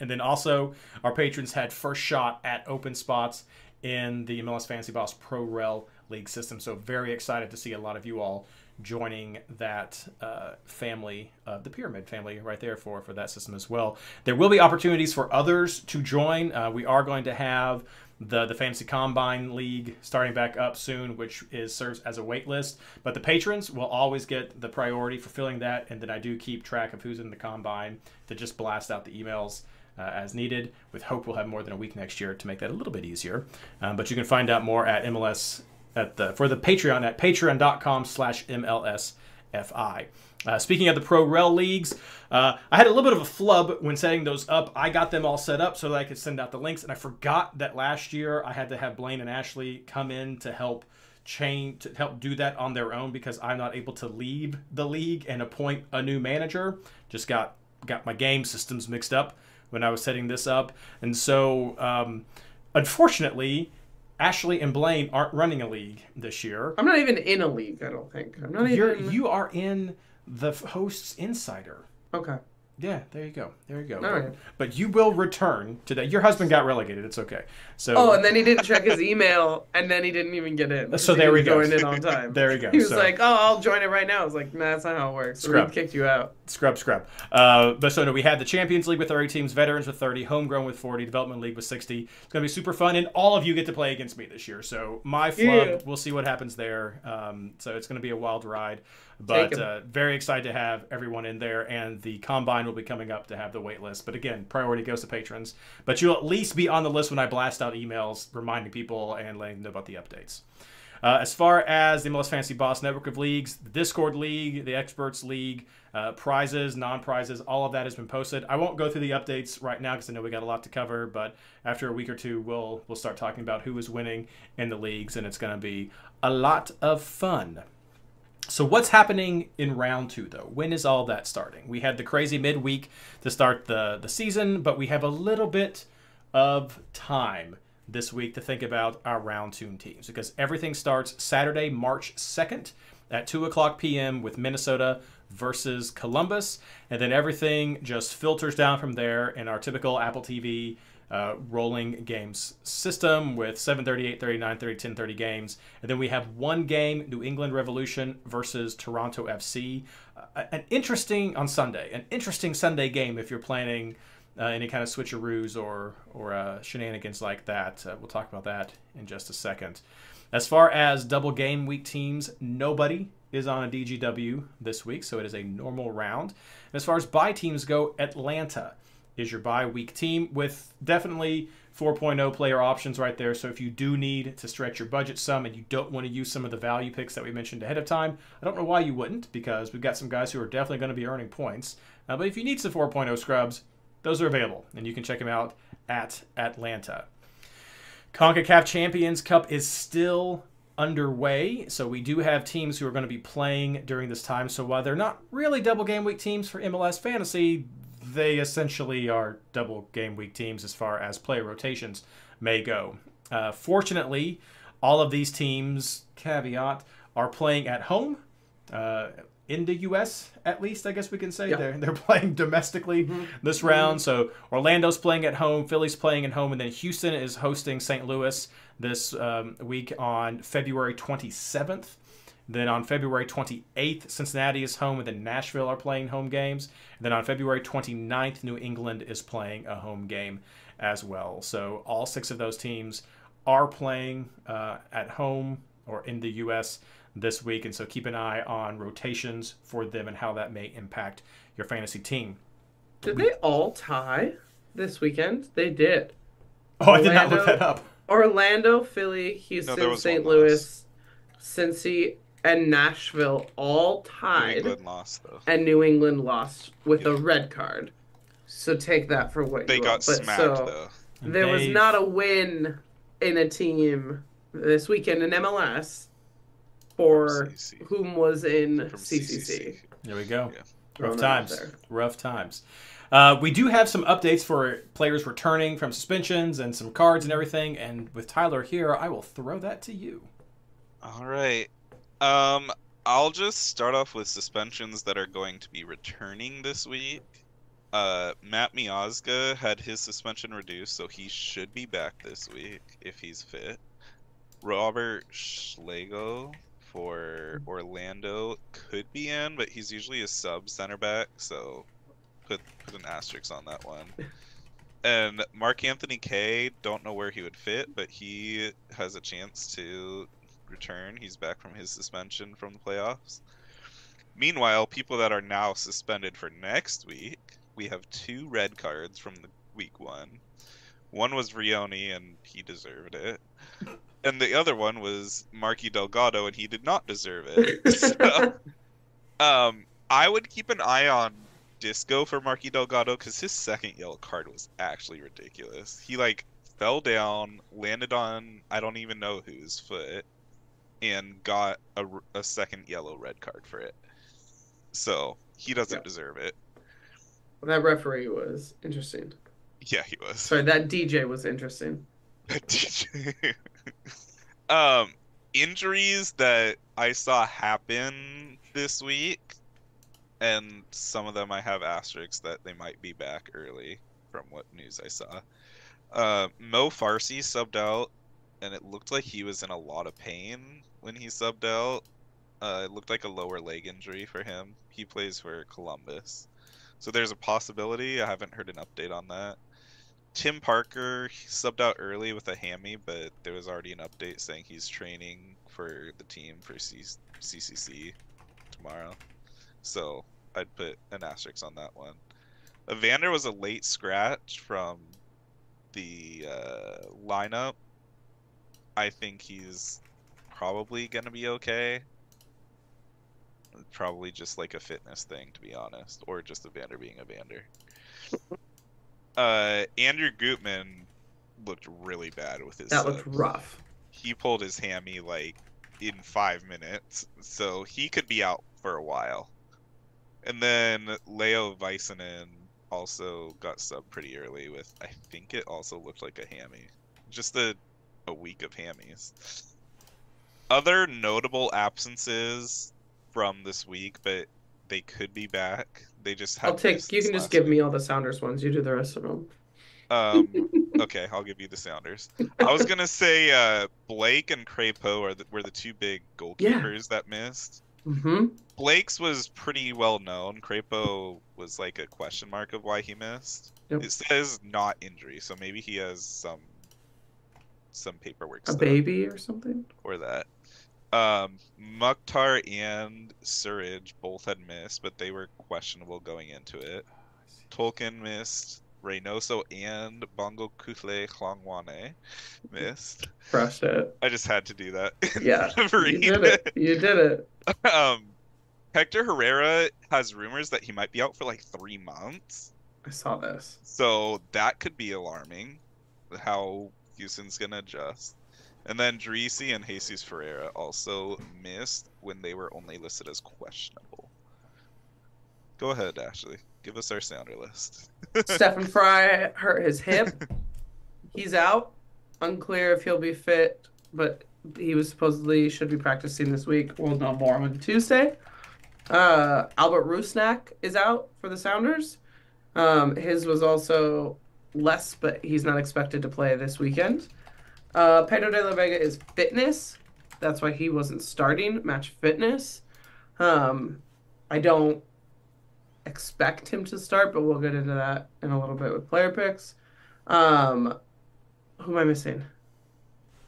and then also our patrons had first shot at open spots in the MLS Fantasy Boss Pro Rel League system. So very excited to see a lot of you all joining that uh, family, uh, the Pyramid family, right there for for that system as well. There will be opportunities for others to join. Uh, we are going to have the the Fantasy Combine League starting back up soon, which is serves as a wait list. But the patrons will always get the priority for filling that, and then I do keep track of who's in the combine to just blast out the emails. Uh, as needed. With hope, we'll have more than a week next year to make that a little bit easier. Um, but you can find out more at MLS at the for the Patreon at patreon.com slash MLSFI. Uh, speaking of the Pro Rel leagues, uh, I had a little bit of a flub when setting those up. I got them all set up so that I could send out the links, and I forgot that last year I had to have Blaine and Ashley come in to help change to help do that on their own because I'm not able to leave the league and appoint a new manager. Just got got my game systems mixed up when I was setting this up, and so um, unfortunately Ashley and Blaine aren't running a league this year. I'm not even in a league. I don't think. I'm not You're, even. You are in the hosts insider. Okay. Yeah, there you go. There you go. All but, right. but you will return today. Your husband got relegated. It's okay. So Oh, and then he didn't check his email, and then he didn't even get in. So He there we go. Join in on time. *laughs* There we go. He was So- like, "Oh, I'll join it right now." I was like, "Nah, that's not how it works. We Scrub. kicked you out." scrub, scrub. Uh, but so no, we had the Champions League with 30 teams, Veterans with 30, Homegrown with 40, Development League with 60. It's going to be super fun, and all of you get to play against me this year. So my flub, Yeah. we'll see what happens there. Um, so it's going to be a wild ride, but uh, very excited to have everyone in there, and the combine will be coming up to have the wait list. But again, priority goes to patrons. But you'll at least be on the list when I blast out emails reminding people and letting them know about the updates. Uh, as far as the MLS Fantasy Boss network of leagues, the Discord League, the Experts League, uh, prizes, non prizes, all of that has been posted. I won't go through the updates right now because I know we got a lot to cover, but after a week or two, we'll, we'll start talking about who is winning in the leagues, and it's going to be a lot of fun. So, what's happening in round two, though? When is all that starting? We had the crazy midweek to start the, the season, but we have a little bit of time this week to think about our round two teams because everything starts Saturday, March 2nd at 2 o'clock p.m. with Minnesota versus Columbus. And then everything just filters down from there in our typical Apple TV uh, rolling games system with 7:30, 8:30, 9:30, 10:30 games, and then we have one game: New England Revolution versus Toronto FC. Uh, an interesting on Sunday, an interesting Sunday game if you're planning uh, any kind of switcheroos or or uh, shenanigans like that. Uh, we'll talk about that in just a second. As far as double game week teams, nobody is on a DGW this week, so it is a normal round. And as far as bye teams go, Atlanta is your bye week team with definitely 4.0 player options right there. So if you do need to stretch your budget some and you don't want to use some of the value picks that we mentioned ahead of time, I don't know why you wouldn't because we've got some guys who are definitely going to be earning points. Uh, but if you need some 4.0 scrubs, those are available and you can check them out at Atlanta. CONCACAF Champions Cup is still underway, so we do have teams who are going to be playing during this time. So while they're not really double game week teams for MLS Fantasy, they essentially are double game week teams as far as player rotations may go. Uh, fortunately, all of these teams, caveat, are playing at home. Uh, in the U.S. at least, I guess we can say Yeah. they're they're *laughs* playing domestically this round. So Orlando's playing at home, Philly's playing at home, and then Houston is hosting St. Louis this um, week on February 27th. Then on February 28th, Cincinnati is home, and then Nashville are playing home games. And then on February 29th, New England is playing a home game as well. So all six of those teams are playing uh, at home or in the U.S. this week. And so keep an eye on rotations for them and how that may impact your fantasy team. Did they all tie this weekend? They did. Oh, I did not look Orlando- that up. Orlando, Philly, Houston, was St. Louis, Cincy, and Nashville all tied, England lost though. and New England lost with a red card. So take that for what They you got will. But smacked so though. there was not a win in a team this weekend in MLS. for CC. whom was in From CCC. There we go. Yeah. Rough that out times. there. Rough times. Uh, we do have some updates for players returning from suspensions and some cards and everything. And with Tyler here, I will throw that to you. All right. Um, I'll just start off with suspensions that are going to be returning this week. Uh, Matt Miazga had his suspension reduced, so he should be back this week if he's fit. Robert Schlegel for Orlando could be in, but he's usually a sub center back, so put put an asterisk on that one. *laughs* And Mark Anthony Kaye, don't know where he would fit, but he has a chance to return. He's back from his suspension from the playoffs. Meanwhile, people that are now suspended for next week, we have two red cards from the week one. One was Rioni, and he deserved it. *laughs* And the other one was Marky Delgado, and he did not deserve it. *laughs* *laughs* so, um, I would keep an eye on Disco for Marky Delgado because his second yellow card was actually ridiculous. He like fell down, landed on I don't even know whose foot, and got a, a second yellow red card for it. So he doesn't deserve it. That referee was interesting. Yeah, he was. Sorry, that DJ was interesting. *laughs* DJ. *laughs* um, injuries that I saw happen this week, and some of them I have asterisks that they might be back early from what news I saw. Uh, Mo Farsi subbed out, and it looked like he was in a lot of pain when he subbed out. Uh, it looked like a lower leg injury for him. He plays for Columbus. So there's a possibility. I haven't heard an update on that. Tim Parker subbed out early with a hammy, but there was already an update saying he's training for the team for C- CCC tomorrow. So I'd put an asterisk on that one. Evander was a late scratch from the uh, lineup. I think he's probably going to be okay. Probably just like a fitness thing, to be honest, or just Evander being Evander *laughs* uh Andrew Gutman looked really bad with his That looked subs. rough. He pulled his hammy like in five minutes, so he could be out for a while. And then Leo Väisänen also got sub pretty early with I think it also looked like a hammy. Just a a week of hammies. Other notable absences from this week, but they could be back. They just have I'll take. You can just give me all the Sounders ones. You do the rest of them. Um, *laughs* okay, I'll give you the Sounders. I was gonna say uh, Blake and Crepeau are the, were the two big goalkeepers that missed. Mm-hmm. Blake's was pretty well known. Crepeau was like a question mark of why he missed. Yep. It says not injury, so maybe he has some some paperwork A baby or something. or that. Um, Mukhtar and Surridge both had missed, but they were questionable going into it. Tolkin missed. Reynoso and Bongokuhle Hlongwane missed. Crushed it. I just had to do that. *laughs* Yeah, *laughs* You did it. You did it. *laughs* um, Hector Herrera has rumors that he might be out for like three months. I saw this. So that could be alarming. How Houston's gonna adjust. And then Driussi and Jesus Ferreira also missed when they were only listed as questionable. Go ahead, Ashley. Give us our sounder list. *laughs* Stefan Frei hurt his hip. He's out. Unclear if he'll be fit, but he was supposedly should be practicing this week. We'll know more on Tuesday. Uh, Albert Rusnak is out for the Sounders. Um, his was also less, but he's not expected to play this weekend. Uh, Pedro de la Vega is fitness. That's why he wasn't starting match fitness. Um, I don't expect him to start, but we'll get into that in a little bit with player picks. Um, who am I missing?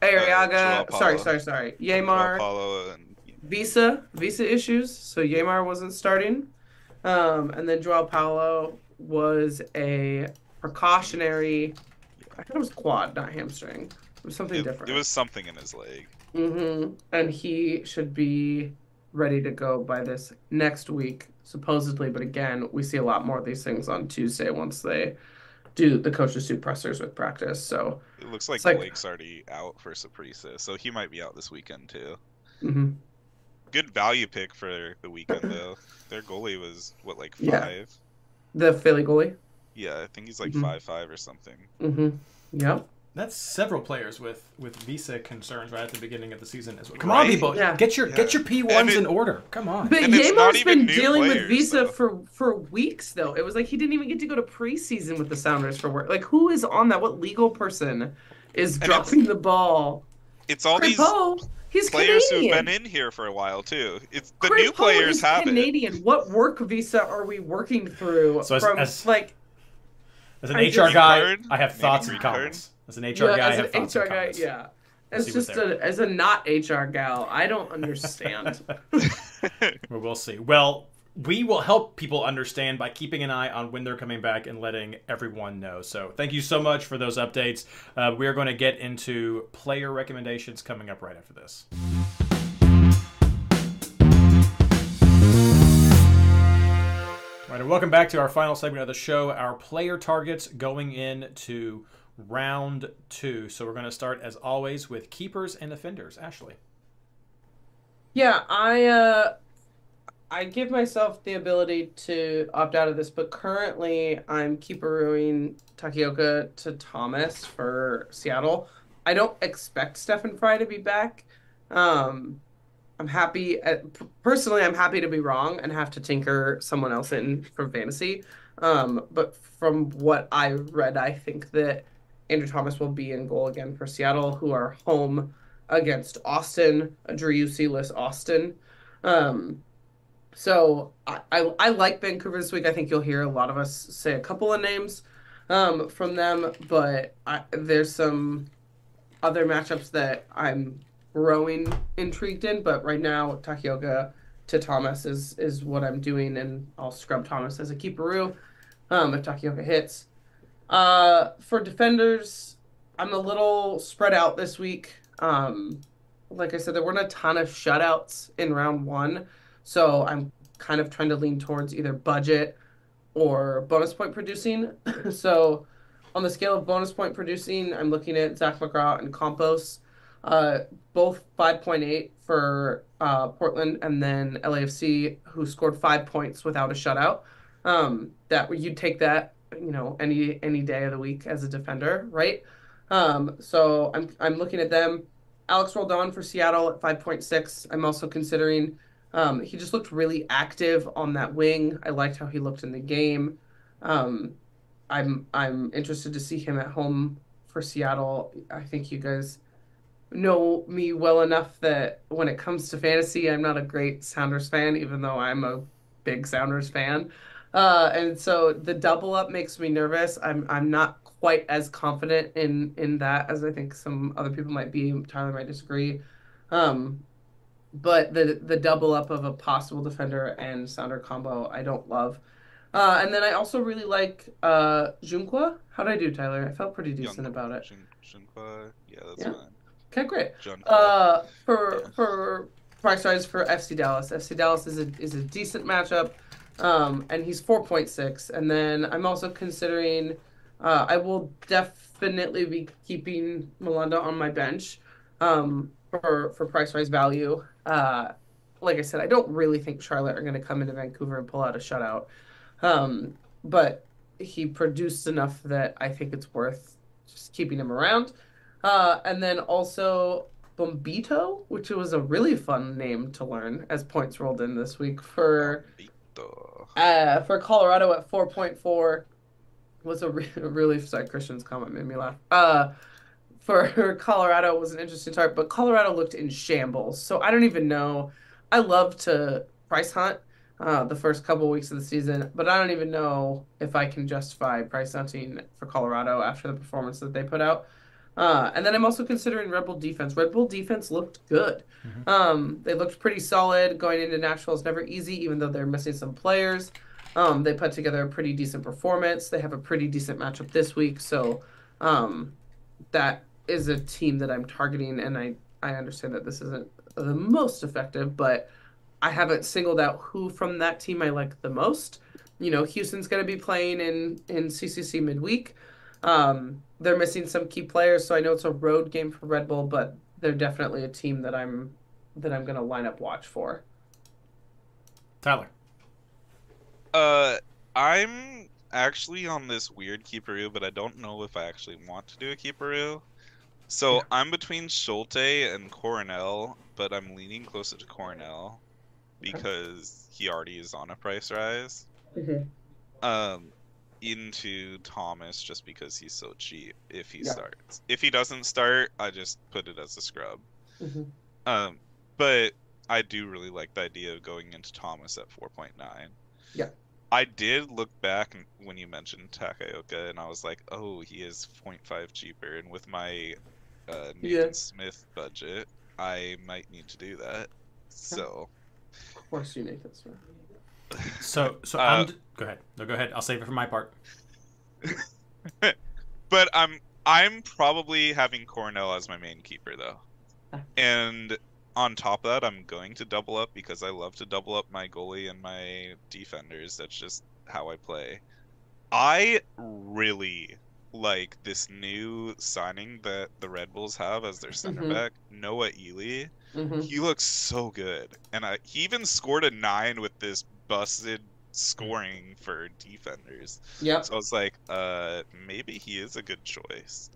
Arreaga. Joao sorry, sorry, sorry. Yeimar. And Visa visa issues, so Yeimar wasn't starting. Um, and then Joao Paulo was a precautionary. I thought it was quad, not hamstring. It was something it, different. it was something in his leg. Mm-hmm. And he should be ready to go by this next week, supposedly. But again, we see a lot more of these things on Tuesday once they do the coaches do pressers with practice. So, It looks like, It's like- Blake's already out for Saprissa, so he might be out this weekend too. Mm-hmm. good value pick for the weekend though. Their goalie was what like five. Yeah. The Philly goalie. Yeah, I think he's like Mhm. five five or something. Mm-hmm. Yep. That's several players with with visa concerns right at the beginning of the season as well. Come on, people, Yeah. get your get your P ones in order. Come on. But And it's not Yamo's even been new dealing with visa though. for for weeks though. It was like he didn't even get to go to preseason with the Sounders for work. Like who is on that? What legal person is it's- dropping the ball? It's all these he's players Canadian. who've been in here for a while too. It's the Crepeau new players is have it. Canadian. What work visa are we working through So as- from as- like As an I HR just- guy, card? I have thoughts and comments. As an HR yeah, guy, I as have thoughts HR and guy, comments. yeah. We'll As just a as a not HR gal, I don't understand. *laughs* *laughs* Well, we'll see. Well, we will help people understand by keeping an eye on when they're coming back and letting everyone know. So, thank you so much for those updates. Uh, we are going to get into player recommendations coming up right after this. And welcome back to our final segment of the show. Our player targets going into round two. So, we're going to start as always with keepers and defenders. Ashley. Yeah, I uh I give myself the ability to opt out of this, but currently I'm keeperoing Takaoka to Thomas for Seattle. I don't expect Stefan Frei to be back. Um I'm happy at, personally I'm happy to be wrong and have to tinker someone else in from fantasy. Um but from what I read, I think that Andrew Thomas will be in goal again for Seattle, who are home against Austin, a Driussi-less Austin. Um, so I, I, I like Vancouver this week. I think you'll hear a lot of us say a couple of names um, from them, but I, there's some other matchups that I'm growing intrigued in. But right now, Takaoka to Thomas is is what I'm doing, and I'll scrub Thomas as a keeperoo um, if Takaoka hits. Uh, for defenders, I'm a little spread out this week. Um, like I said, there weren't a ton of shutouts in round one, so I'm kind of trying to lean towards either budget or bonus point producing. *coughs* so, on the scale of bonus point producing, I'm looking at Zac McGraw and Campos, uh, both 5.8 for uh, Portland, and then LAFC, who scored five points without a shutout. Um, that you'd take that, you know, any any day of the week as a defender, right? Um, so I'm I'm looking at them. Alex Roldan for Seattle at 5.6. I'm also considering. Um, he just looked really active on that wing. I liked how he looked in the game. Um, I'm I'm interested to see him at home for Seattle. I think you guys know me well enough that when it comes to fantasy, I'm not a great Sounders fan, even though I'm a big Sounders fan. Uh, and so the double up makes me nervous. I'm I'm not quite as confident in in that as I think some other people might be. Tyler might disagree. Um, but the the double up of a possible defender and sounder combo I don't love. Uh, and then I also really like uh, Junqua. How did I do, Tyler? I felt pretty decent Young- about it. Jun- Junqua? Yeah, that's Yeah. fine. Okay, great. Uh, for for price rise for FC Dallas. FC Dallas is a is a decent matchup, um, and he's four point six. And then I'm also considering. Uh, I will definitely be keeping Malanda on my bench, um, for for price rise value. Uh, like I said, I don't really think Charlotte are going to come into Vancouver and pull out a shutout, um, but he produced enough that I think it's worth just keeping him around. Uh, and then also Bombito, which was a really fun name to learn as points rolled in this week for uh, for Colorado at 4.4 was a re- *laughs* really sorry Christian's comment made me laugh. Uh, for *laughs* Colorado was an interesting start, but Colorado looked in shambles. So I don't even know. I love to price hunt uh, the first couple weeks of the season, but I don't even know if I can justify price hunting for Colorado after the performance that they put out. Uh, and then I'm also considering Red Bull defense. Red Bull defense looked good. Mhm. Um, they looked pretty solid going into Nashville. It's never easy, even though they're missing some players. Um, they put together a pretty decent performance. They have a pretty decent matchup this week, so um, that is a team that I'm targeting. And I I understand that this isn't the most effective, but I haven't singled out who from that team I like the most. You know, Houston's going to be playing in in CCC midweek. Um, they're missing some key players, so I know it's a road game for Red Bull, but they're definitely a team that I'm that I'm gonna line up watch for. Tyler. Uh, I'm actually on this weird keeperoo, but I don't know if I actually want to do a keeperoo. So Yeah. I'm between Schulte and Coronel, but I'm leaning closer to Coronel Okay. because he already is on a price rise. Um, into Thomas just because he's so cheap. If he Yeah. starts, if he doesn't start, I just put it as a scrub. Mhm. Um, but I do really like the idea of going into Thomas at 4.9. Yeah. I did look back when you mentioned Takaoka, and I was like, oh, he is 0.5 cheaper. And with my uh, Nathan Yeah. Smith budget, I might need to do that. So, Of course, you Nathan Smith. So, so Uh, I'm. d- Go ahead. No, go ahead. I'll save it for my part. *laughs* but I'm I'm probably having Coronel as my main keeper though, Ah. and on top of that, I'm going to double up because I love to double up my goalie and my defenders. That's just how I play. I really like this new signing that the Red Bulls have as their center Mhm. back, Noah Eile. hmm He looks so good, and I, he even scored a nine with this busted scoring for defenders. Yeah. So I was like, uh, maybe he is a good choice.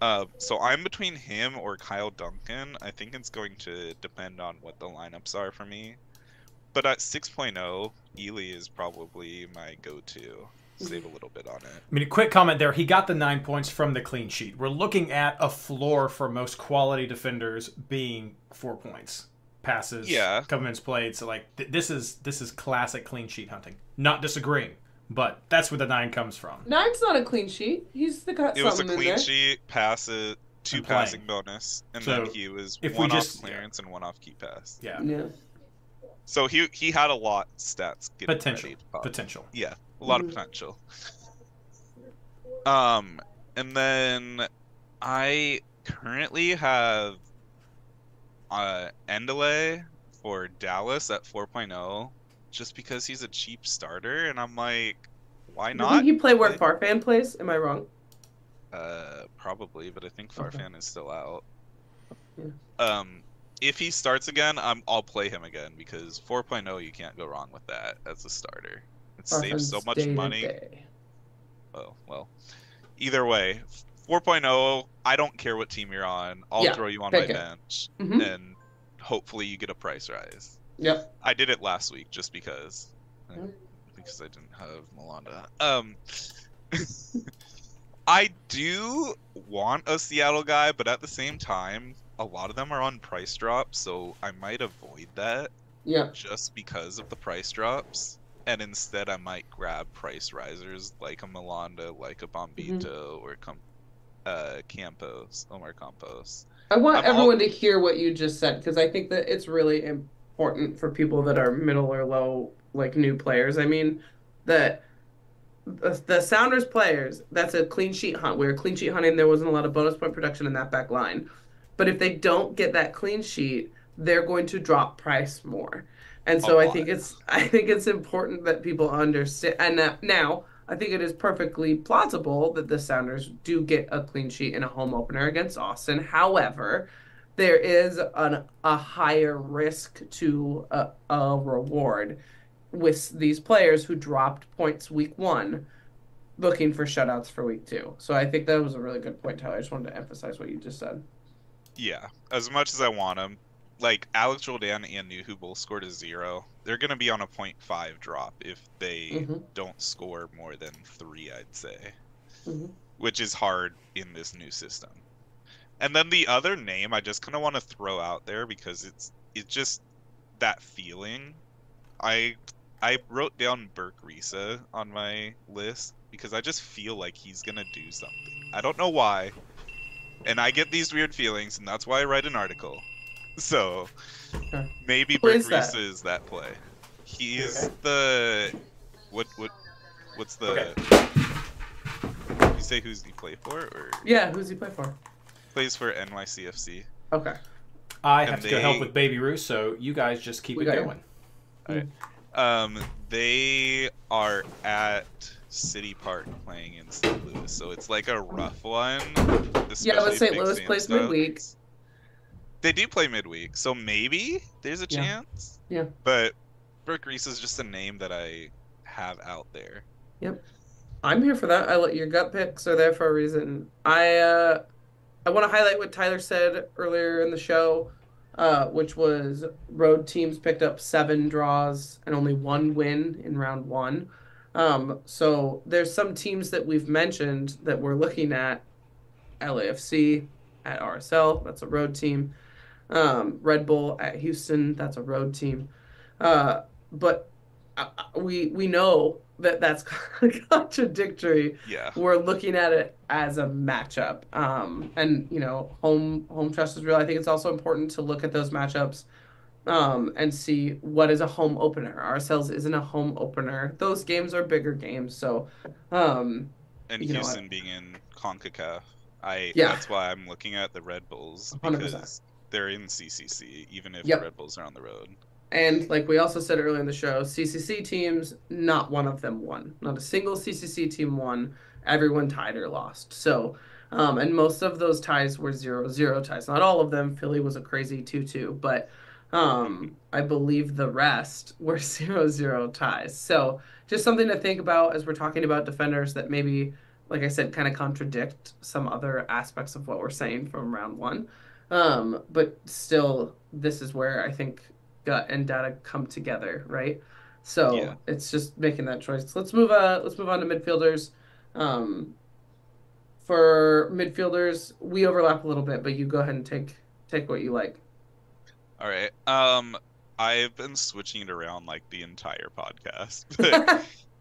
Uh, so I'm between him or Kyle Duncan. I think it's going to depend on what the lineups are for me. But at 6.0, Eile is probably my go-to. Save a little bit on it. I mean, a quick comment there. He got the nine points from the clean sheet. We're looking at a floor for most quality defenders being four points, passes, Yeah. couple minutes played. So like th- this is this is classic clean sheet hunting. Not disagreeing, but that's where the nine comes from. Nine's not a clean sheet. He's the got It was a clean there. sheet, passes, two And playing. passing bonus, and So, then he was if we one just- off clearance and one off key pass. Yeah, Yeah. So he he had a lot stats getting potential, ready potential. Yeah, a lot Mhm. of potential. Um, and then I currently have uh Endele for Dallas at 4.0 just because he's a cheap starter and I'm like why not? he play where Farfan plays? Am I wrong? Uh probably, but I think Okay. Farfan is still out. Yeah. Um if he starts again, I'm I'll play him again because 4.0 you can't go wrong with that as a starter. It saves so much money. Oh, well. Either way, 4.0, I don't care what team you're on. I'll Yeah, throw you on my it. bench, Mhm. and hopefully you get a price rise. Yep. I did it last week just because. uh, Mm. Because I didn't have Malanda. Um, *laughs* I do want a Seattle guy, but at the same time, a lot of them are on price drops, so I might avoid that Yeah. just because of the price drops. And instead, I might grab price risers like a Malanda, like a Mm-hmm. Bombito, or Com- uh, Campos, Omar Campos. I want I'm all- everyone to hear what you just said because I think that it's really important for people that are middle or low, like new players. I mean, that the, the Sounders players, that's a clean sheet hunt. We were clean sheet hunting. There wasn't a lot of bonus point production in that back line. But if they don't get that clean sheet, they're going to drop price more. And so I think it's I think it's important that people understand. And now- now I think it is perfectly plausible that the Sounders do get a clean sheet in a home opener against Austin. However, there is an, a higher risk to a, a reward with these players who dropped points week one, looking for shutouts for week two. So I think that was a really good point, Tyler. I just wanted to emphasize what you just said. Yeah, as much as I want them, like Alex Roldan and Nouhou both scored a zero. They're gonna be on a 0.5 drop if they Mhm. don't score more than three, I'd say, Mhm. which is hard in this new system. And then the other name I just kind of want to throw out there because it's it's just that feeling. I I wrote down Birk Risa on my list because I just feel like he's gonna do something. I don't know why, and I get these weird feelings, and that's why I write an article. *laughs* So Okay. maybe Who Birk is that? Risa that play. He is Okay. the what what what's the you say who's he play for or Yeah, who's he play for? plays for NYCFC. Okay. I And have to go help with Baby Ruth, so you guys just keep We it got you. going. Um, they are at City Park playing in St. Louis, so it's like a rough one. Yeah, but especially St. Big Louis Sam plays stuff. midweek. They do play midweek, so maybe there's a Yeah. chance. Yeah. But Birk Risa is just a name that I have out there. Yep. I'm here for that. I let your gut picks are there for a reason. I uh, I want to highlight what Tyler said earlier in the show, uh, which was road teams picked up seven draws and only one win in round one. Um, so there's some teams that we've mentioned that we're looking at. LAFC at RSL, that's a road team. Um, Red Bull at Houston, that's a road team. Uh, but uh, we we know that that's *laughs* contradictory. Yeah. We're looking at it as a matchup, um, and you know, home home trust is real. I think it's also important to look at those matchups um, and see what is a home opener. RSL's isn't a home opener. Those games are bigger games, so um, And You know? Houston being in CONCACAF, I Yeah. that's why I'm looking at the Red Bulls 100%. They're in CCC, even if Yep. the Red Bulls are on the road. And like we also said earlier in the show, CCC teams, not one of them won. Not a single CCC team won. Everyone tied or lost. So, um, and most of those ties were zero zero ties. Not all of them. Philly was a crazy 2 2, but um, I believe the rest *laughs* were zero zero ties. So, just something to think about as we're talking about defenders that maybe, like I said, kind of contradict some other aspects of what we're saying from round one. Um, but still, this is where I think gut and data come together, right? So Yeah. it's just making that choice. Let's move. Uh, let's move on to midfielders. Um, for midfielders, we overlap a little bit, but you go ahead and take take what you like. All right. Um, I've been switching it around like the entire podcast, *laughs* but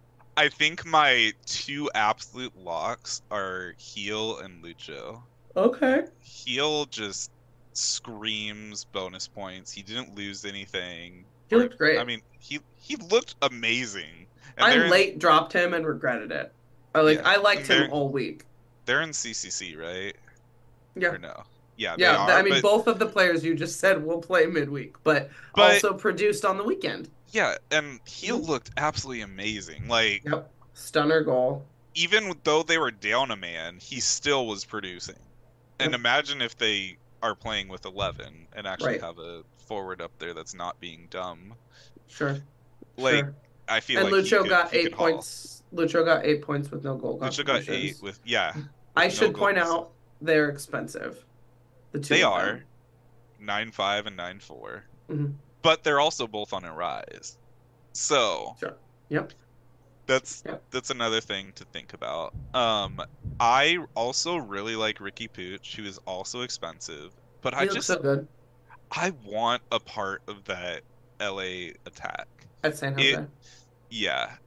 *laughs* I think my two absolute locks are Gil and Lucho. okay. Gil just screams bonus points. He didn't lose anything. He looked great. I mean, he he looked amazing. And I in- late dropped him and regretted it. I like Yeah, I liked him all week. They're in CCC, right? Yeah. Or no? Yeah, Yeah, they are. I mean but, both of the players you just said will play midweek, but, But- also produced on the weekend. yeah, and Mhm. looked absolutely amazing. Like Yep. Stunner goal. even though they were down a man, he still was producing. And Yep. imagine if they are playing with 11 and actually Right. have a forward up there that's not being dumb. Sure. Like sure. I feel And like Lucho could- got eight could haul. points. Lucho got eight points with no goal. Lucho got eight with yeah. I no should point out they're expensive. The two. They are them. nine five and nine four, Mhm. but they're also both on a rise. So Sure. Yep. That's that's another thing to think about. Um, I also really like Riqui Puig, who is also expensive, but He I just so good I want a part of that LA attack. at San It- Yeah,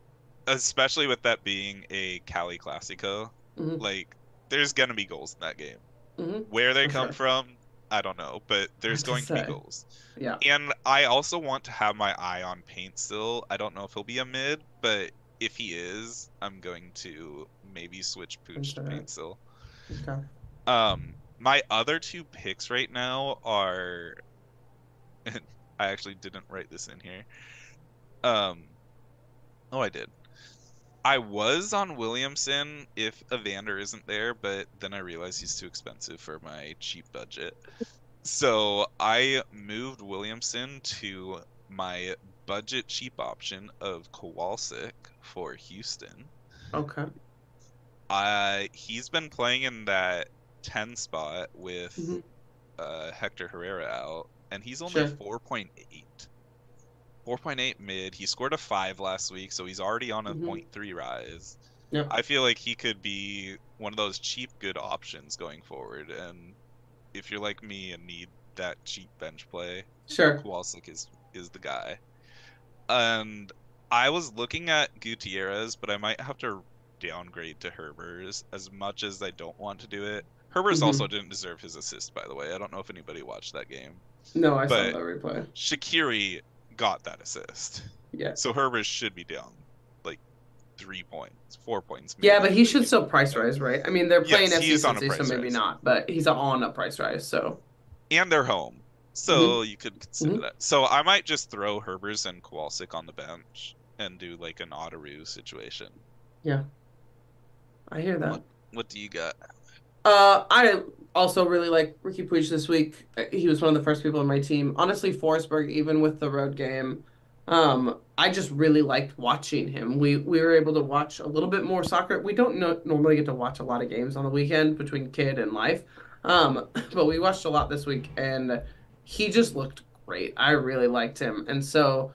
especially with that being a Cali Classico. Mhm. Like, there's gonna be goals in that game. hmm Where they For come sure. from, I don't know, but there's going to be goals. Yeah. And I also want to have my eye on Paintsil. I don't know if he'll be a mid, but if he is, I'm going to maybe switch Puig to Okay. Paintsil. Okay. Um, my other two picks right now are. *laughs* I actually didn't write this in here. Um, oh, I did. I was on Williamson if Evander isn't there, but then I realized he's too expensive for my cheap budget. So I moved Williamson to my budget cheap option of Kowalczyk for Houston. Okay. Uh, he's been playing in that 10 spot with Mhm. uh, Hector Herrera out, and he's only Sure. 4.8. 4.8 mid. He scored a 5 last week, so he's already on a Mhm. 0.3 rise. Yep. I feel like he could be one of those cheap, good options going forward. And if you're like me and need that cheap bench play, Sure. Kowalczyk is is the guy. And I was looking at Gutierrez, but I might have to downgrade to Herbers as much as I don't want to do it. Herbers Mhm. also didn't deserve his assist, by the way. I don't know if anybody watched that game. No, I But- saw that replay. Shaqiri got that assist, Yeah. so Herbers should be down like three points, four points. Yeah, but he should still price rise, right? I mean, they're playing Yes, he is on a FCC, so maybe rise. not, but he's on a price rise, so and they're home, so Mm-hmm. you could consider that. So I might just throw Herbers and Kowalczyk on the bench and do like an Otteru situation. Yeah. I hear that. What do you got? Uh, I also really like Riqui Puig this week. He was one of the first people on my team. Honestly, Forsberg, even with the road game, um, I just really liked watching him. We we were able to watch a little bit more soccer. We don't no, normally get to watch a lot of games on the weekend between kid and life, um, *laughs* but we watched a lot this week, and he just looked great. I really liked him, and so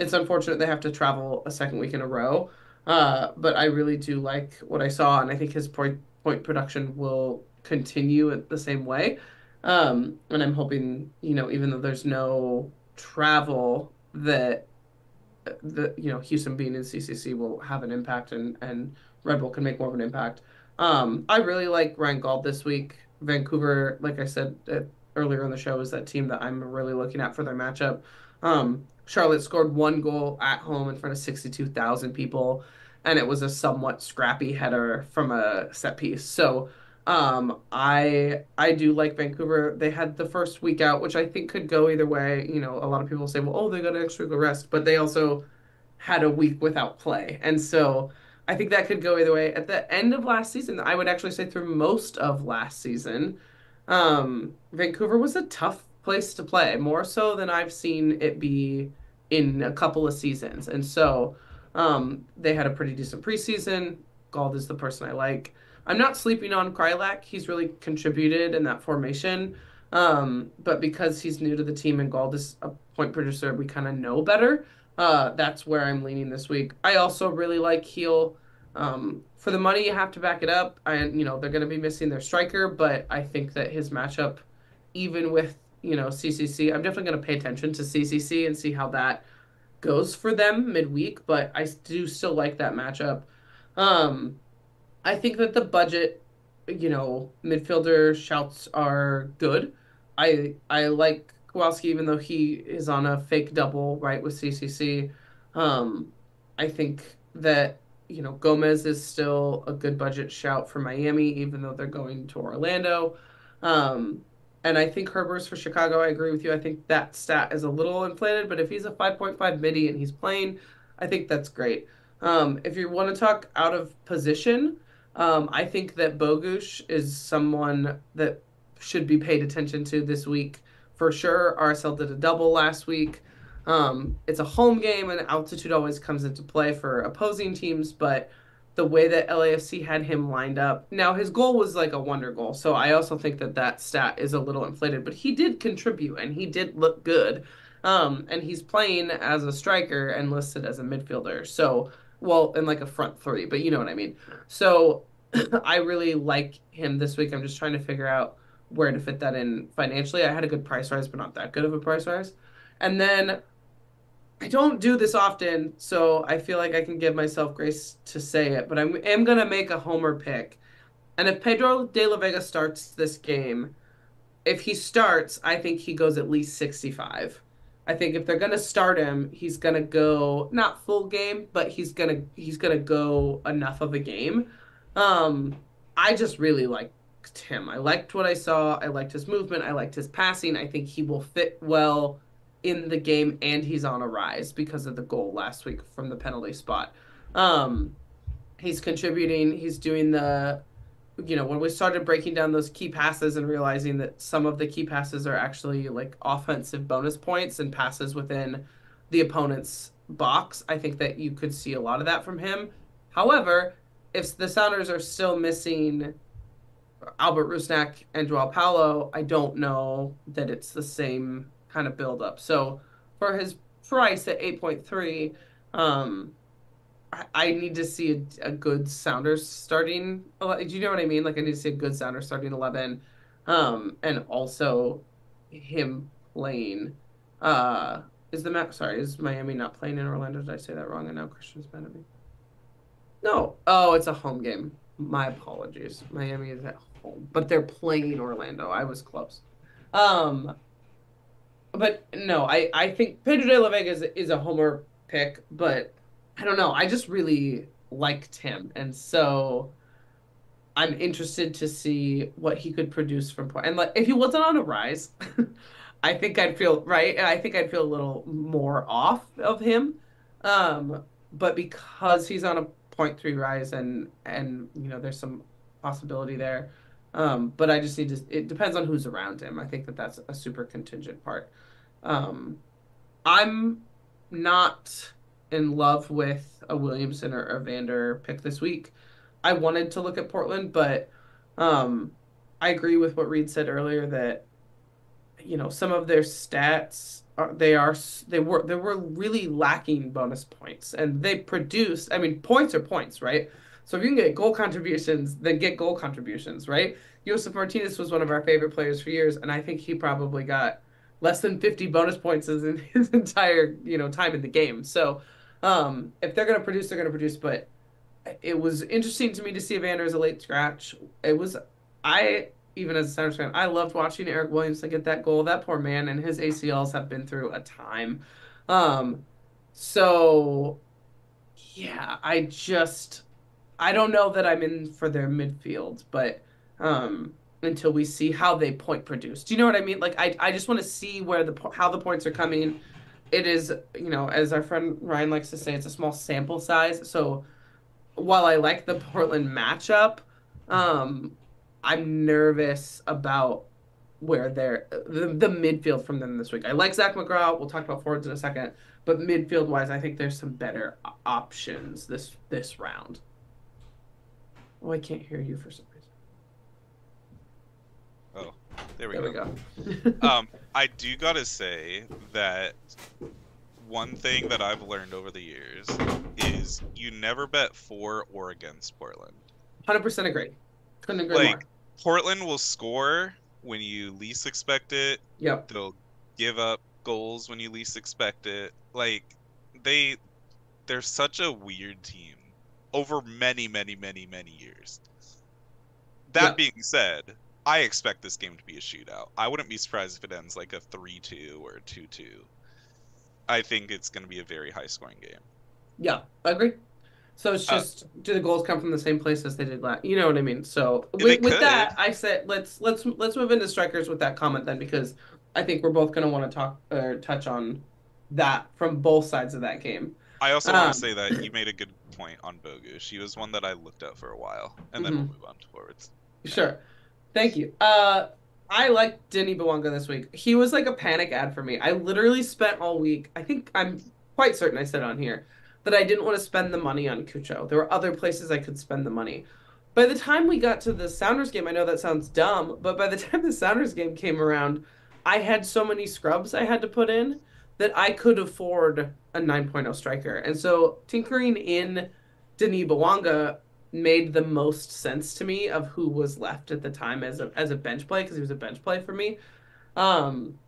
it's unfortunate they have to travel a second week in a row. Uh, but I really do like what I saw, and I think his point point production will continue in the same way. Um, and I'm hoping, you know, even though there's no travel, that the you know Houston being in CCC will have an impact, and and Red Bull can make more of an impact. Um, I really like Ryan Gauld this week. Vancouver, like I said uh, earlier in the show, is that team that I'm really looking at for their matchup. Um, Charlotte scored one goal at home in front of 62,000 people, and it was a somewhat scrappy header from a set piece. So um, I I do like Vancouver. They had the first week out, which I think could go either way. You know, a lot of people say, well, oh, they got an extra rest, but they also had a week without play, and so I think that could go either way. At the end of last season, I would actually say through most of last season, um, Vancouver was a tough place to play, more so than I've seen it be in a couple of seasons, and so um, they had a pretty decent preseason. Gauld is the person I like. I'm not sleeping on Kreilach. He's really contributed in that formation. Um, but because he's new to the team and Gauld is a point producer, we kind of know better. Uh, that's where I'm leaning this week. I also really like Gil. Um, for the money, you have to back it up. And, you know, they're going to be missing their striker, but I think that his matchup, even with, you know, CCC, I'm definitely going to pay attention to CCC and see how that goes for them midweek. But I do still like that matchup. Um, I think that the budget, you know, midfielder shouts are good. I I like Kowalski even though he is on a fake double right with CCC. Um, I think that you know Gomez is still a good budget shout for Miami even though they're going to Orlando. Um, and I think Herbers for Chicago. I agree with you. I think that stat is a little inflated, but if he's a 5.5 midi and he's playing, I think that's great. Um, if you want to talk out of position, um, I think that Bogusz is someone that should be paid attention to this week for sure. RSL did a double last week. Um, it's a home game, and altitude always comes into play for opposing teams, but the way that LAFC had him lined up. Now, his goal was like a wonder goal, so I also think that that stat is a little inflated, but he did contribute and he did look good. Um, and he's playing as a striker and listed as a midfielder. So well, in like a front three, but you know what I mean. So *clears throat* I really like him this week. I'm just trying to figure out where to fit that in financially. I had a good price rise, but not that good of a price rise. And then I don't do this often, so I feel like I can give myself grace to say it, but I am going to make a homer pick. And if Pedro de la Vega starts this game, if he starts, I think he goes at least 65. I think if they're gonna start him, he's gonna go not full game, but he's gonna he's gonna go enough of a game. Um, I just really liked him. I liked what I saw. I liked his movement. I liked his passing. I think he will fit well in the game, and he's on a rise because of the goal last week from the penalty spot. Um, he's contributing. He's doing the you know, when we started breaking down those key passes and realizing that some of the key passes are actually like offensive bonus points and passes within the opponent's box, I think that you could see a lot of that from him. However, if the Sounders are still missing Albert Rusnak and Joao Paulo, I don't know that it's the same kind of build-up. So for his price at 8.3, um, I need to see a, a, good sounder starting. Do you know what I mean? Like I need to see a good sounder starting eleven, um, and also him playing. Uh, is the map? Sorry, is Miami not playing in Orlando? Did I say that wrong? And now Christian's mad at me. No. Oh, it's a home game. My apologies. Miami is at home, but they're playing Orlando. I was close. Um, but no, I I think Pedro de la Vega is, is a homer pick, but I don't know. I just really liked him, and so I'm interested to see what he could produce from point. And like, if he wasn't on a rise, *laughs* I think I'd feel right. I think I'd feel a little more off of him. Um, but because he's on a point three rise, and and you know, there's some possibility there. Um, but I just need to. It depends on who's around him. I think that that's a super contingent part. Um, I'm not in love with a Williamson or Evander pick this week. I wanted to look at Portland, but um, I agree with what Reid said earlier that you know some of their stats are they are they were they were really lacking bonus points and they produced. I mean, points are points, right? So if you can get goal contributions, then get goal contributions, right? Josef Martinez was one of our favorite players for years, and I think he probably got less than 50 bonus points in *laughs* his entire you know time in the game. So um, if they're going to produce, they're going to produce. But it was interesting to me to see Evander as a late scratch. It was I even as a Sounders fan, I loved watching Eryk Williamson get that goal. That poor man and his ACLs have been through a time. Um, so yeah, I just I don't know that I'm in for their midfield, but um, until we see how they point produce. Do you know what I mean? Like I, I just want to see where the how the points are coming. It is, you know, as our friend Ryan likes to say, it's a small sample size. So while I like the Portland matchup, um, I'm nervous about where they're the, the midfield from them this week. I like Zac McGraw. We'll talk about forwards in a second, but midfield wise, I think there's some better options this this round. Oh, I can't hear you for some reason. Oh, there we There go. we go. um, I do gotta say that one thing that I've learned over the years is you never bet for or against Portland. Hundred percent agree. Couldn't agree Like- more. Portland will score when you least expect it. Yep. They'll give up goals when you least expect it. Like they they're such a weird team over many, many, many, many years. That Yeah. being said, I expect this game to be a shootout. I wouldn't be surprised if it ends like a 3-2 or a 2-2. I think it's going to be a very high scoring game. Yeah, I agree. So it's Uh, just do the goals come from the same place as they did last? You know what I mean? So with, with that, I said let's let's let's move into strikers with that comment then because I think we're both going to want to talk or touch on that from both sides of that game. I also Um, want to say that you *clears throat* made a good point on Bogu. She was one that I looked at for a while, and then we'll Mm-hmm. move on to forwards. Sure. Thank you. Uh I like Denny Bouanga this week. He was like a panic ad for me. I literally spent all week, I think I'm quite certain I said on here, that I didn't want to spend the money on Cucho. There were other places I could spend the money. By the time we got to the Sounders game, I know that sounds dumb, but by the *laughs* time the Sounders game came around, I had so many scrubs I had to put in that I could afford a 9.0 striker. And so tinkering in Denis Bouanga made the most sense to me of who was left at the time as a as a bench play because he was a bench play for me. Um,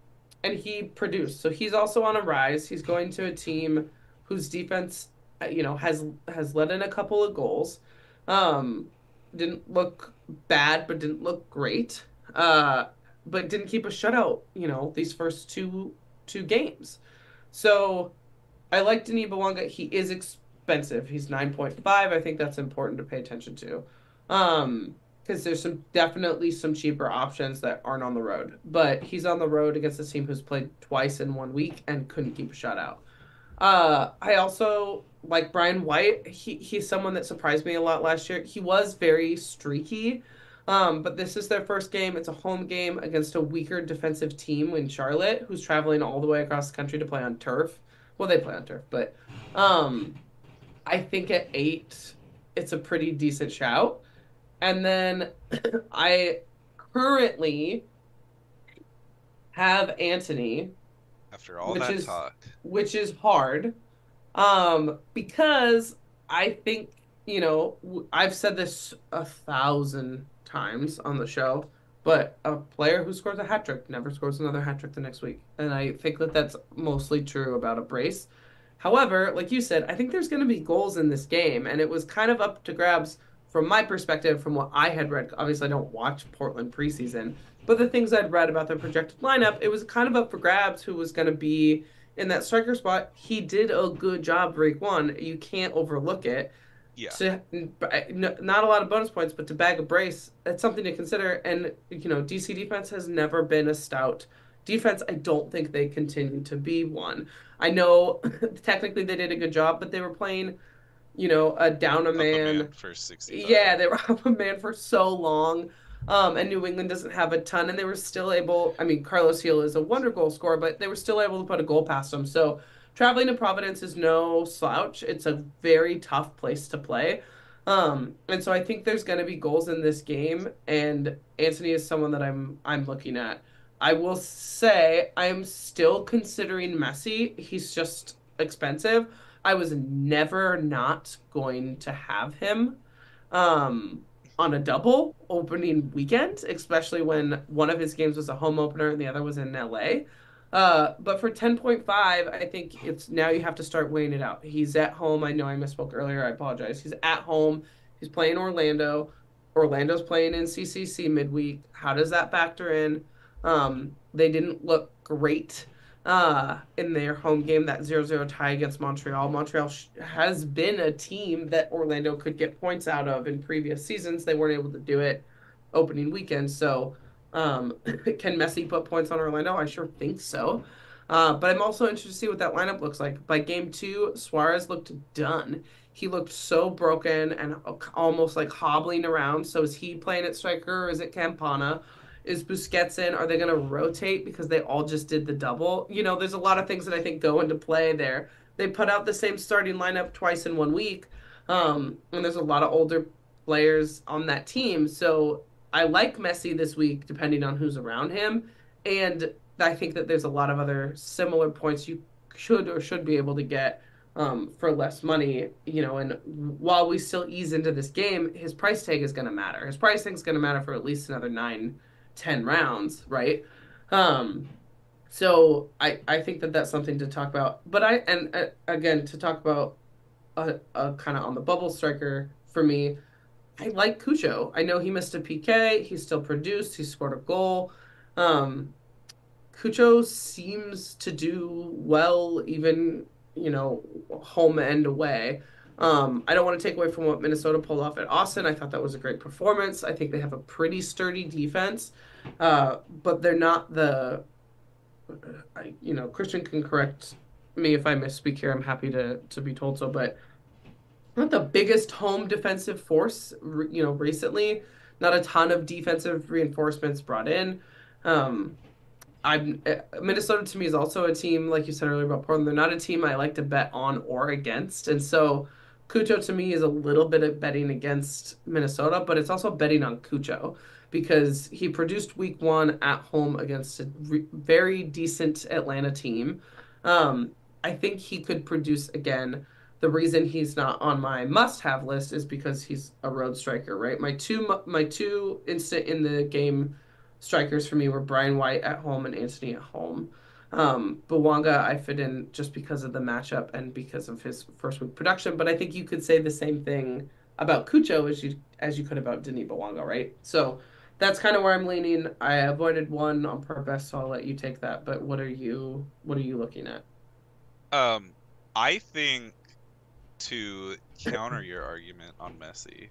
and he produced. So he's also on a rise. He's going to a team whose defense, uh, you know, has has let in a couple of goals. Um, didn't look bad, but didn't look great. Uh, but didn't keep a shutout. You know, these first two two games. So I like Denis Bouanga. He is expensive. He's 9.5. I think that's important to pay attention to. Um, because there's some definitely some cheaper options that aren't on the road. But he's on the road against a team who's played twice in one week and couldn't keep a shutout. Uh, I also like Brian White. He he's someone that surprised me a lot last year. He was very streaky. Um, but this is their first game. It's a home game against a weaker defensive team in Charlotte, who's traveling all the way across the country to play on turf. Well, they play on turf, but um, I think at eight, it's a pretty decent shout. And then *coughs* I currently have Antony, After all Which that is- talk, which is hard um, because I think, you know, I've said this a thousand times on the show, but a player who scores a hat trick never scores another hat trick the next week. And I think that that's mostly true about a brace. However, like you said, I think there's going to be goals in this game, and it was kind of up to grabs from my perspective, from what I had read. Obviously, I don't watch Portland preseason, but the things I'd read about their projected lineup, it was kind of up for grabs who was going to be in that striker spot. He did a good job Break one. You can't overlook it. Yeah. To, not a lot of bonus points, but to bag a brace, that's something to consider. And, you know, DC defense has never been a stout defense. I don't think they continue to be one. I know *laughs* technically they did a good job, but they were playing, you know, a down a man. man for 60. Yeah, they were *laughs* up a man for so long. Um, and New England doesn't have a ton, and they were still able. I mean, Carlos Gil is a wonder goal scorer, but they were still able to put a goal past them. So traveling to Providence is no slouch. It's a very tough place to play. Um, and so I think there's going to be goals in this game, and Antony is someone that I'm I'm looking at. I will say I am still considering Messi. He's just expensive. I was never not going to have him um, on a double opening weekend, especially when one of his games was a home opener and the other was in LA. Uh, but for 10.5, I think it's now you have to start weighing it out. He's at home. I know I misspoke earlier. I apologize. He's at home. He's playing Orlando. Orlando's playing in CCC midweek. How does that factor in? Um, they didn't look great uh, in their home game, that 0 0 tie against Montreal. Montreal sh- has been a team that Orlando could get points out of in previous seasons. They weren't able to do it opening weekend. So, um, *coughs* can Messi put points on Orlando? I sure think so. Uh, but I'm also interested to see what that lineup looks like. By game two, Suarez looked done. He looked so broken and almost like hobbling around. So is he playing at striker or is it Campana? Is Busquets in? Are they going to rotate because they all just did the double? You know, there's a lot of things that I think go into play there. They put out the same starting lineup twice in one week, um, and there's a lot of older players on that team. So I like Messi this week, depending on who's around him, and I think that there's a lot of other similar points you should or should be able to get um, for less money, you know, and while we still ease into this game, his price tag is going to matter. His price tag is going to matter for at least another nine, ten rounds, right? Um, so I, I think that that's something to talk about. But I, and uh, again, to talk about a, a kind of on the bubble striker for me, I like Cucho. I know he missed a PK. He still produced. He scored a goal. Um, Cucho seems to do well, even you know, home and away. Um, I don't want to take away from what Minnesota pulled off at Austin. I thought that was a great performance. I think they have a pretty sturdy defense, uh, but they're not the. I, you know, Christian can correct me if I misspeak here. I'm happy to to be told so, but not the biggest home defensive force. You know, recently, not a ton of defensive reinforcements brought in. Um, I'm uh, Minnesota to me is also a team like you said earlier about Portland. They're not a team I like to bet on or against, and so Cucho to me is a little bit of betting against Minnesota, but it's also betting on Cucho because he produced week one at home against a re- very decent Atlanta team. Um, I think he could produce again. The reason he's not on my must-have list is because he's a road striker, right? My two my two instant in the game strikers for me were Brian White at home and Antony at home. Um, Bouanga, I fit in just because of the matchup and because of his first week production. But I think you could say the same thing about Cucho as you as you could about Denis Bouanga, right? So that's kind of where I'm leaning. I avoided one on purpose, so I'll let you take that. But what are you what are you looking at? Um, I think to counter your argument on Messi,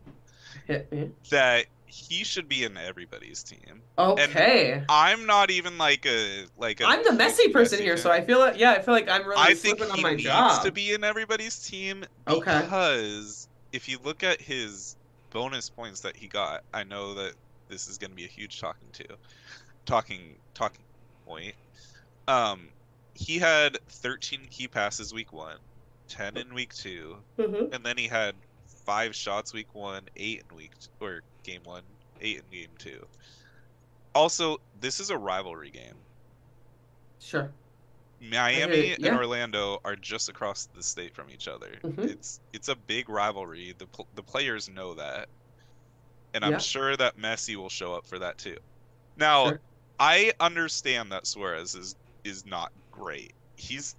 *laughs* that he should be in everybody's team. Okay. And I'm not even like a like a I'm the messy person Messi here, fan. so I feel like yeah, I feel like I'm really I think he on my needs job. to be in everybody's team okay. because if you look at his bonus points that he got, I know that this is going to be a huge talking to talking talking point. Um he had 13 key passes week 1, 10 in week 2, mm-hmm. and then he had five shots week one, eight in week or game one, eight in game two. Also, this is a rivalry game. Sure. Miami yeah. and Orlando are just across the state from each other. Mm-hmm. It's it's a big rivalry. The the players know that, and I'm yeah. sure that Messi will show up for that too. Now, sure. I understand that Suarez is is not great. He's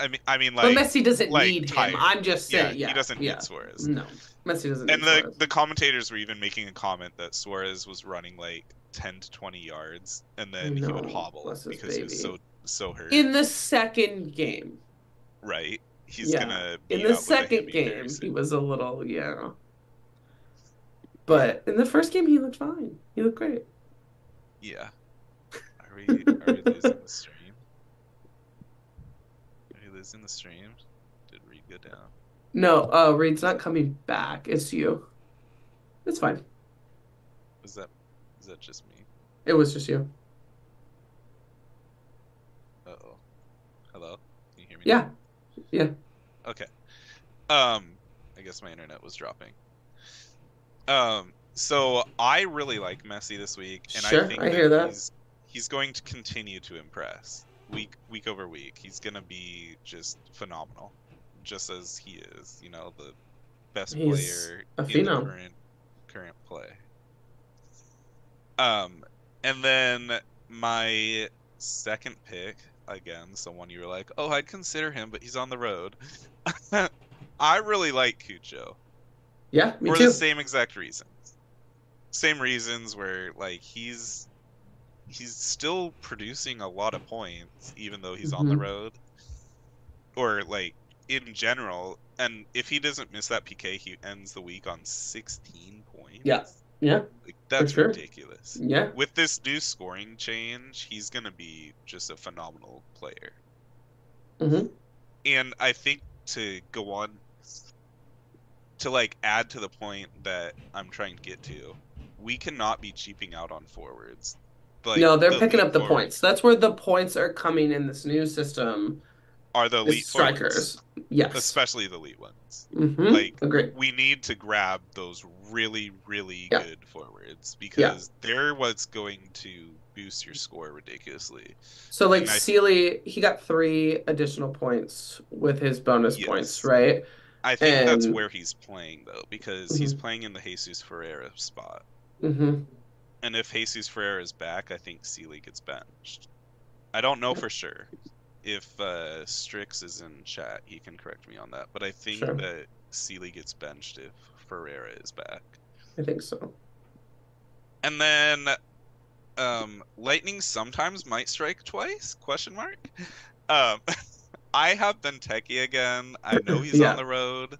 I mean, I mean, like, but Messi doesn't like, need tired. him. I'm just saying, yeah, yeah he doesn't yeah. need Suarez. No, Messi doesn't. And the Suarez. the commentators were even making a comment that Suarez was running like 10 to 20 yards, and then he would hobble because baby. he was so so hurt. In the second game, right? He's yeah. gonna. in the second game, he was a little yeah. But in the first game, he looked fine. He looked great. Yeah. Are we, are we losing the stream? Is in the stream. Did Reid go down? No, uh, Reid's not coming back. It's you. It's fine. Is that Is that just me? It was just you. Uh oh. Hello? Can you hear me? Yeah. Yeah. Okay. Um, I guess my internet was dropping. Um, so I really like Messi this week, and Sure, I think I hear that. he's he's going to continue to impress week week over week. He's gonna be just phenomenal, just as he is. You know, the best He's player in the current current play. Um, and then my second pick again, someone you were like, oh, I'd consider him, but he's on the road. *laughs* I really like Cucho Yeah, me for too. the same exact reasons. Same reasons where like he's he's still producing a lot of points even though he's on the Mhm. road. Or like in general, and if he doesn't miss that PK, he ends the week on 16 points. Yeah. Yeah. Like that's sure. ridiculous. Yeah. With this new scoring change, he's going to be just a phenomenal player. hmm and I think to go on to like add to the point that I'm trying to get to, we cannot be cheaping out on forwards. Like, no, they're the picking up the forwards points. That's where the points are coming in this new system. Are the elite strikers. forwards, Yes. especially the elite ones. hmm like- Agree. We need to grab those really, really Yeah. good forwards because they're what's going to boost your score ridiculously. So like And I- Sealy, he got three additional points with his bonus Yes. points, right? I think that's where he's playing though, because he's Mhm. playing in the Jesus Ferreira spot. hmm And if Jesus Ferreira is back, I think Sealy gets benched. I don't know for sure. If uh, Strix is in chat, he can correct me on that. But I think Sure. that Sealy gets benched if Ferreira is back. I think so. And then um, Lightning sometimes might strike twice? Question mark. Um, *laughs* I have Benteke again. I know *laughs* he's Yeah. on the road,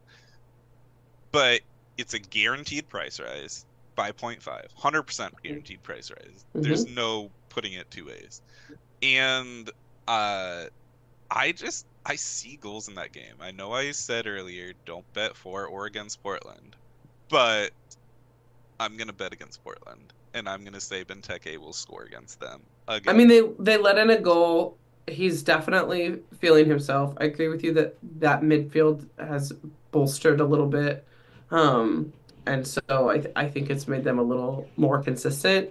but it's a guaranteed price rise by 0.5. 100% guaranteed price rise. There's no putting it two ways. And uh, I just I see goals in that game. I know I said earlier don't bet for or against Portland, but I'm gonna bet against Portland, and I'm gonna say Benteke will score against them. Again. I mean, they they let in a goal. He's definitely feeling himself. I agree with you that that midfield has bolstered a little bit, um, and so I th- I think it's made them a little more consistent.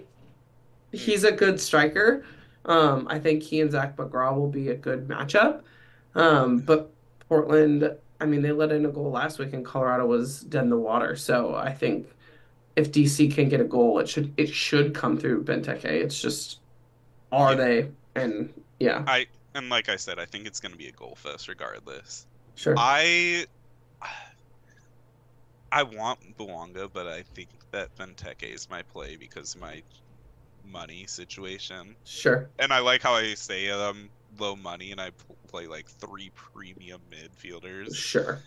He's a good striker. Um, I think he and Zac McGraw will be a good matchup. Um, but Portland, I mean, they let in a goal last week, and Colorado was dead in the water. So I think if DC can get a goal, it should it should come through Benteke. It's just are Yeah. they? And yeah, I and like I said, I think it's gonna be a goal fest regardless. sure. I I want Bouanga, but I think that Benteke is my play because of my money situation. Sure. And I like how I say I'm low money and I play like three premium midfielders. Sure.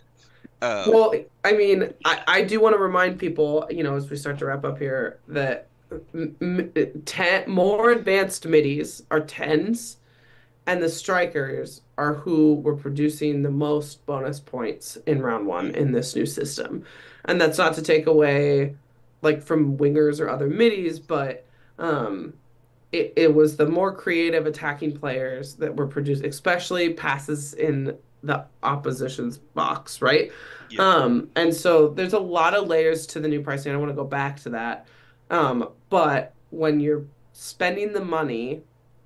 Um, Well, I mean, I, I do want to remind people, you know, as we start to wrap up here, that m- m- ten more advanced middies are tens, and the strikers are who were producing the most bonus points in round one in this new system. And that's not to take away, like, from wingers or other middies, but um, it, it was the more creative attacking players that were produced, especially passes in the opposition's box, right? Yeah. Um, and so there's a lot of layers to the new pricing. I want to go back to that. Um, but when you're spending the money,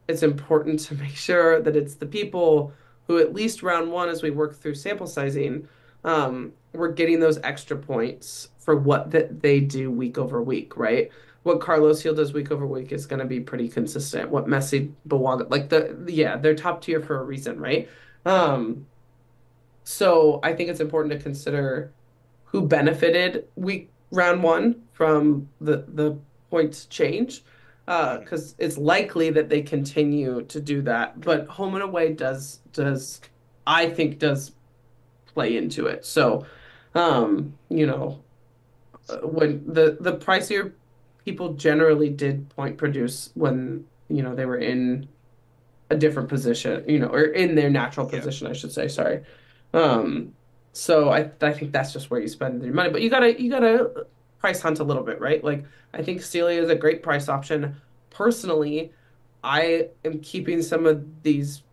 it's important to make sure that it's the people who, at least round one, as we work through sample sizing, um, we're getting those extra points for what that they do week over week, right? What Carlos Gil does week over week is going to be pretty consistent. What Messi, Bouanga, like the yeah, they're top tier for a reason, right? Um, so I think it's important to consider who benefited week round one from the the points change, because it's likely that they continue to do that. But home and away does does I think does play into it. So, um, you know, uh, when the the pricier people generally did point produce when you know they were in a different position, you know, or in their natural Yeah. position, I should say. Sorry. Um, so I I think that's just where you spend your money, but you gotta you gotta price hunt a little bit, right? Like I think Sealy is a great price option. Personally, I am keeping some of these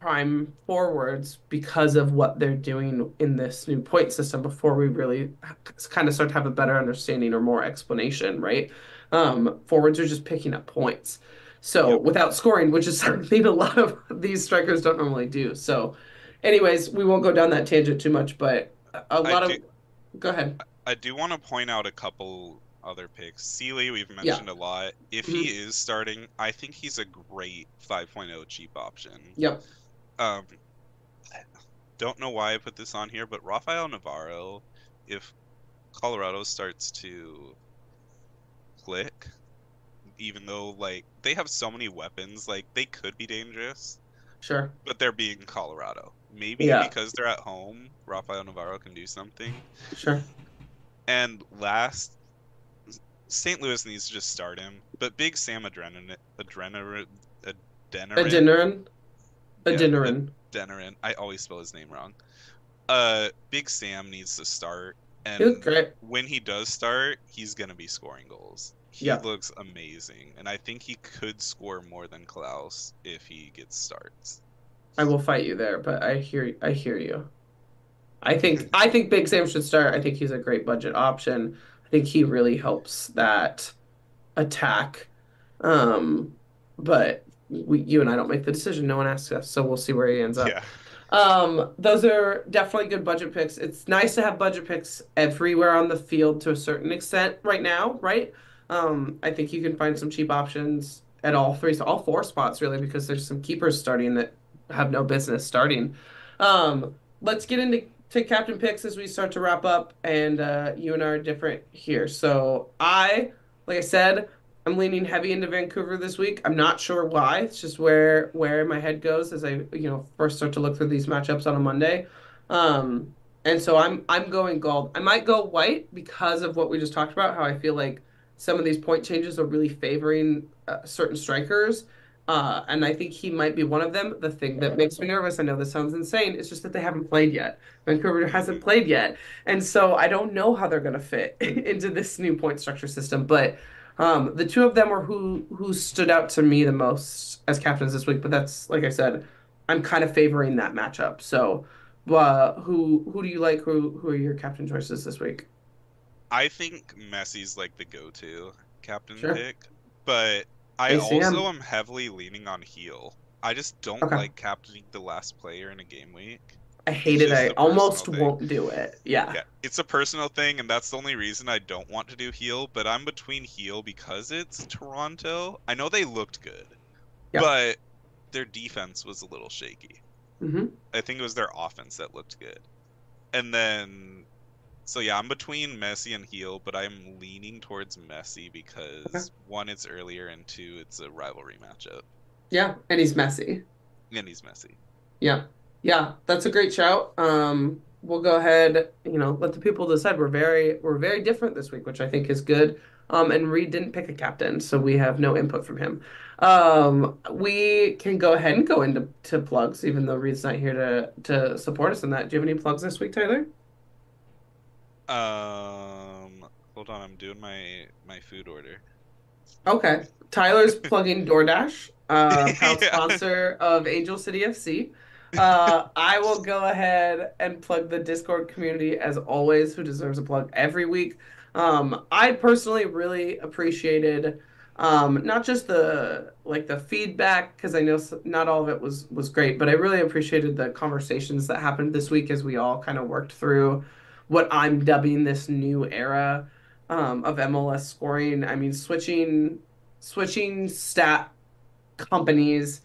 prime forwards because of what they're doing in this new point system before we really kind of start to have a better understanding or more explanation, right? Um, forwards are just picking up points. So yep. without scoring, which is *laughs* something a lot of these strikers don't normally do. So, anyways, we won't go down that tangent too much, but a lot do, of. Go ahead. I do want to point out a couple other picks. Sealy, we've mentioned yeah. a lot. If mm-hmm. he is starting, I think he's a great 5.0 cheap option. Yep. Um, don't know why I put this on here, but Rafael Navarro, if Colorado starts to click, even though like they have so many weapons, like they could be dangerous. Sure. But they're being Colorado. Maybe yeah. because they're at home, Rafael Navarro can do something. Sure. And last, St. Louis needs to just start him. But Big Sam Adrenaline, Adrenaline, Adrenaline, Adrenaline, Adrenaline. I always spell his name wrong. Uh, Big Sam needs to start, and he when he does start, he's gonna be scoring goals. He yeah. looks amazing, and I think he could score more than Klauss if he gets starts. I will fight you there, but I hear I hear you. I think I think Big Sam should start. I think he's a great budget option. I think he really helps that attack. Um, but we, you and I don't make the decision. No one asks us, so we'll see where he ends up. Yeah. Um, those are definitely good budget picks. It's nice to have budget picks everywhere on the field to a certain extent right now, right? Um, I think you can find some cheap options at all three, so all four spots really, because there's some keepers starting that have no business starting. Um, let's get into to captain picks as we start to wrap up, and uh, you and I are different here. So I, like I said, I'm leaning heavy into Vancouver this week. I'm not sure why. It's just where where my head goes as I you know first start to look through these matchups on a Monday. Um, and so I'm I'm going Gauld. I might go white because of what we just talked about. How I feel like some of these point changes are really favoring uh, certain strikers. Uh, and I think he might be one of them. The thing that makes me nervous, I know this sounds insane, is just that they haven't played yet. Vancouver hasn't played yet. And so I don't know how they're going to fit *laughs* into this new point structure system. But um, the two of them were who who stood out to me the most as captains this week. But that's like I said, I'm kind of favoring that matchup. So, uh, who who do you like? Who who are your captain choices this week? I think Messi's like the go-to captain sure. pick, but I ACM. also am heavily leaning on Gil. I just don't okay. like captaining the last player in a game week. I hate it. I almost thing. won't do it. Yeah. Yeah. It's a personal thing, and that's the only reason I don't want to do Gil. But I'm between Gil because it's Toronto. I know they looked good, yep. but their defense was a little shaky. Mm-hmm. I think it was their offense that looked good. And then so yeah, I'm between Messi and Gil, but I'm leaning towards Messi because okay. one, it's earlier, and two, it's a rivalry matchup. Yeah, and he's Messi. And he's Messi. Yeah, yeah, that's a great shout. Um, we'll go ahead, you know, let the people decide. We're very, we're very different this week, which I think is good. Um, and Reid didn't pick a captain, so we have no input from him. Um, we can go ahead and go into to plugs, even though Reid's not here to to support us in that. Do you have any plugs this week, Tyler? Um, hold on, I'm doing my my food order. Okay, Tyler's *laughs* plugging DoorDash, uh, *laughs* proud yeah. sponsor of Angel City FC. Uh, I will go ahead and plug the Discord community as always, who deserves a plug every week. Um, I personally really appreciated um, not just the like the feedback because I know not all of it was was great, but I really appreciated the conversations that happened this week as we all kind of worked through what I'm dubbing this new era um, of MLS scoring. I mean, switching switching stat companies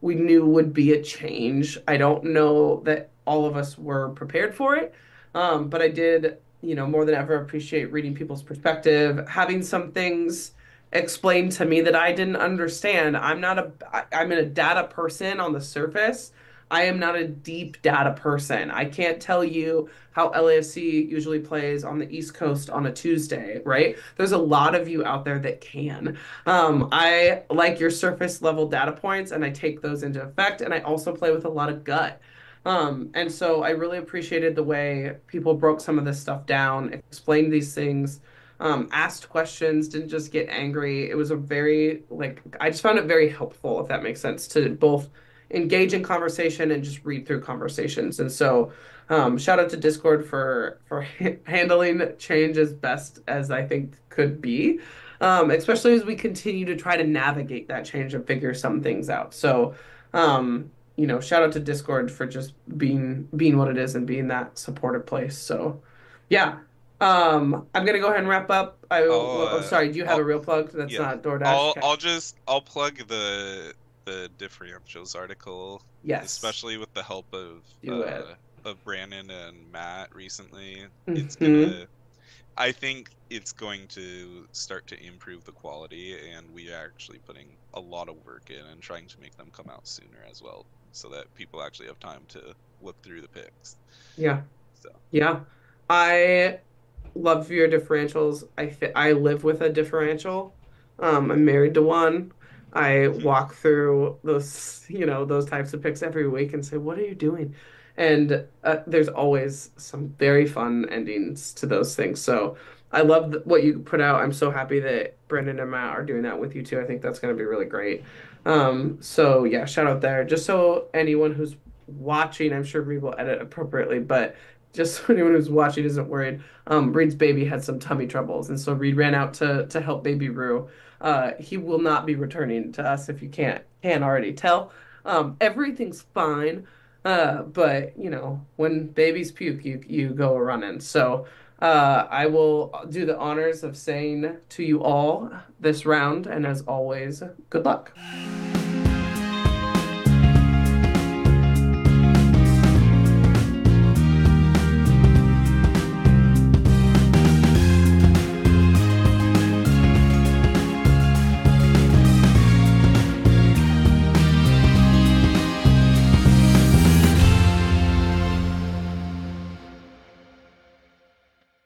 we knew would be a change. I don't know that all of us were prepared for it, um, but I did, you know, more than ever appreciate reading people's perspective, having some things explained to me that I didn't understand. I'm not a I'm a data person on the surface, I am not a deep data person. I can't tell you how LAFC usually plays on the East Coast on a Tuesday, right? There's a lot of you out there that can. Um, I like your surface level data points and I take those into effect. And I also play with a lot of gut. Um, and so I really appreciated the way people broke some of this stuff down, explained these things. um, asked questions, didn't just get angry. It was a very like I just found it very helpful, if that makes sense, to both engage in conversation and just read through conversations. And so, um, shout out to Discord for for handling change as best as I think could be, um, especially as we continue to try to navigate that change and figure some things out. So, um, you know, shout out to Discord for just being being what it is and being that supportive place. So, yeah. Um, I'm gonna go ahead and wrap up. I oh, oh sorry. Do you have I'll, a real plug? That's yeah. not DoorDash. I'll, okay. I'll just I'll plug the the differentials article. Yes. Especially with the help of uh, of Brandon and Matt recently. Mm-hmm. It's gonna I think it's going to start to improve the quality and we are actually putting a lot of work in and trying to make them come out sooner as well so that people actually have time to look through the picks. Yeah. So. Yeah. I love your differentials. I I live with a differential. Um, I'm married to one. I walk through those, you know, those types of picks every week and say, "What are you doing?" And uh, there's always some very fun endings to those things. So I love what you put out. I'm so happy that Brendan and Matt are doing that with you too. I think that's going to be really great. Um, so yeah, shout out there. Just so anyone who's watching, I'm sure Reid will edit appropriately, but just so anyone who's watching isn't worried, um, Reid's baby had some tummy troubles, and so Reid ran out to to help baby Rue. Uh, he will not be returning to us if you can't can already tell. Um, everything's fine, uh, but you know when babies puke, you you go running. So uh, I will do the honors of saying to you all this round, and as always, good luck.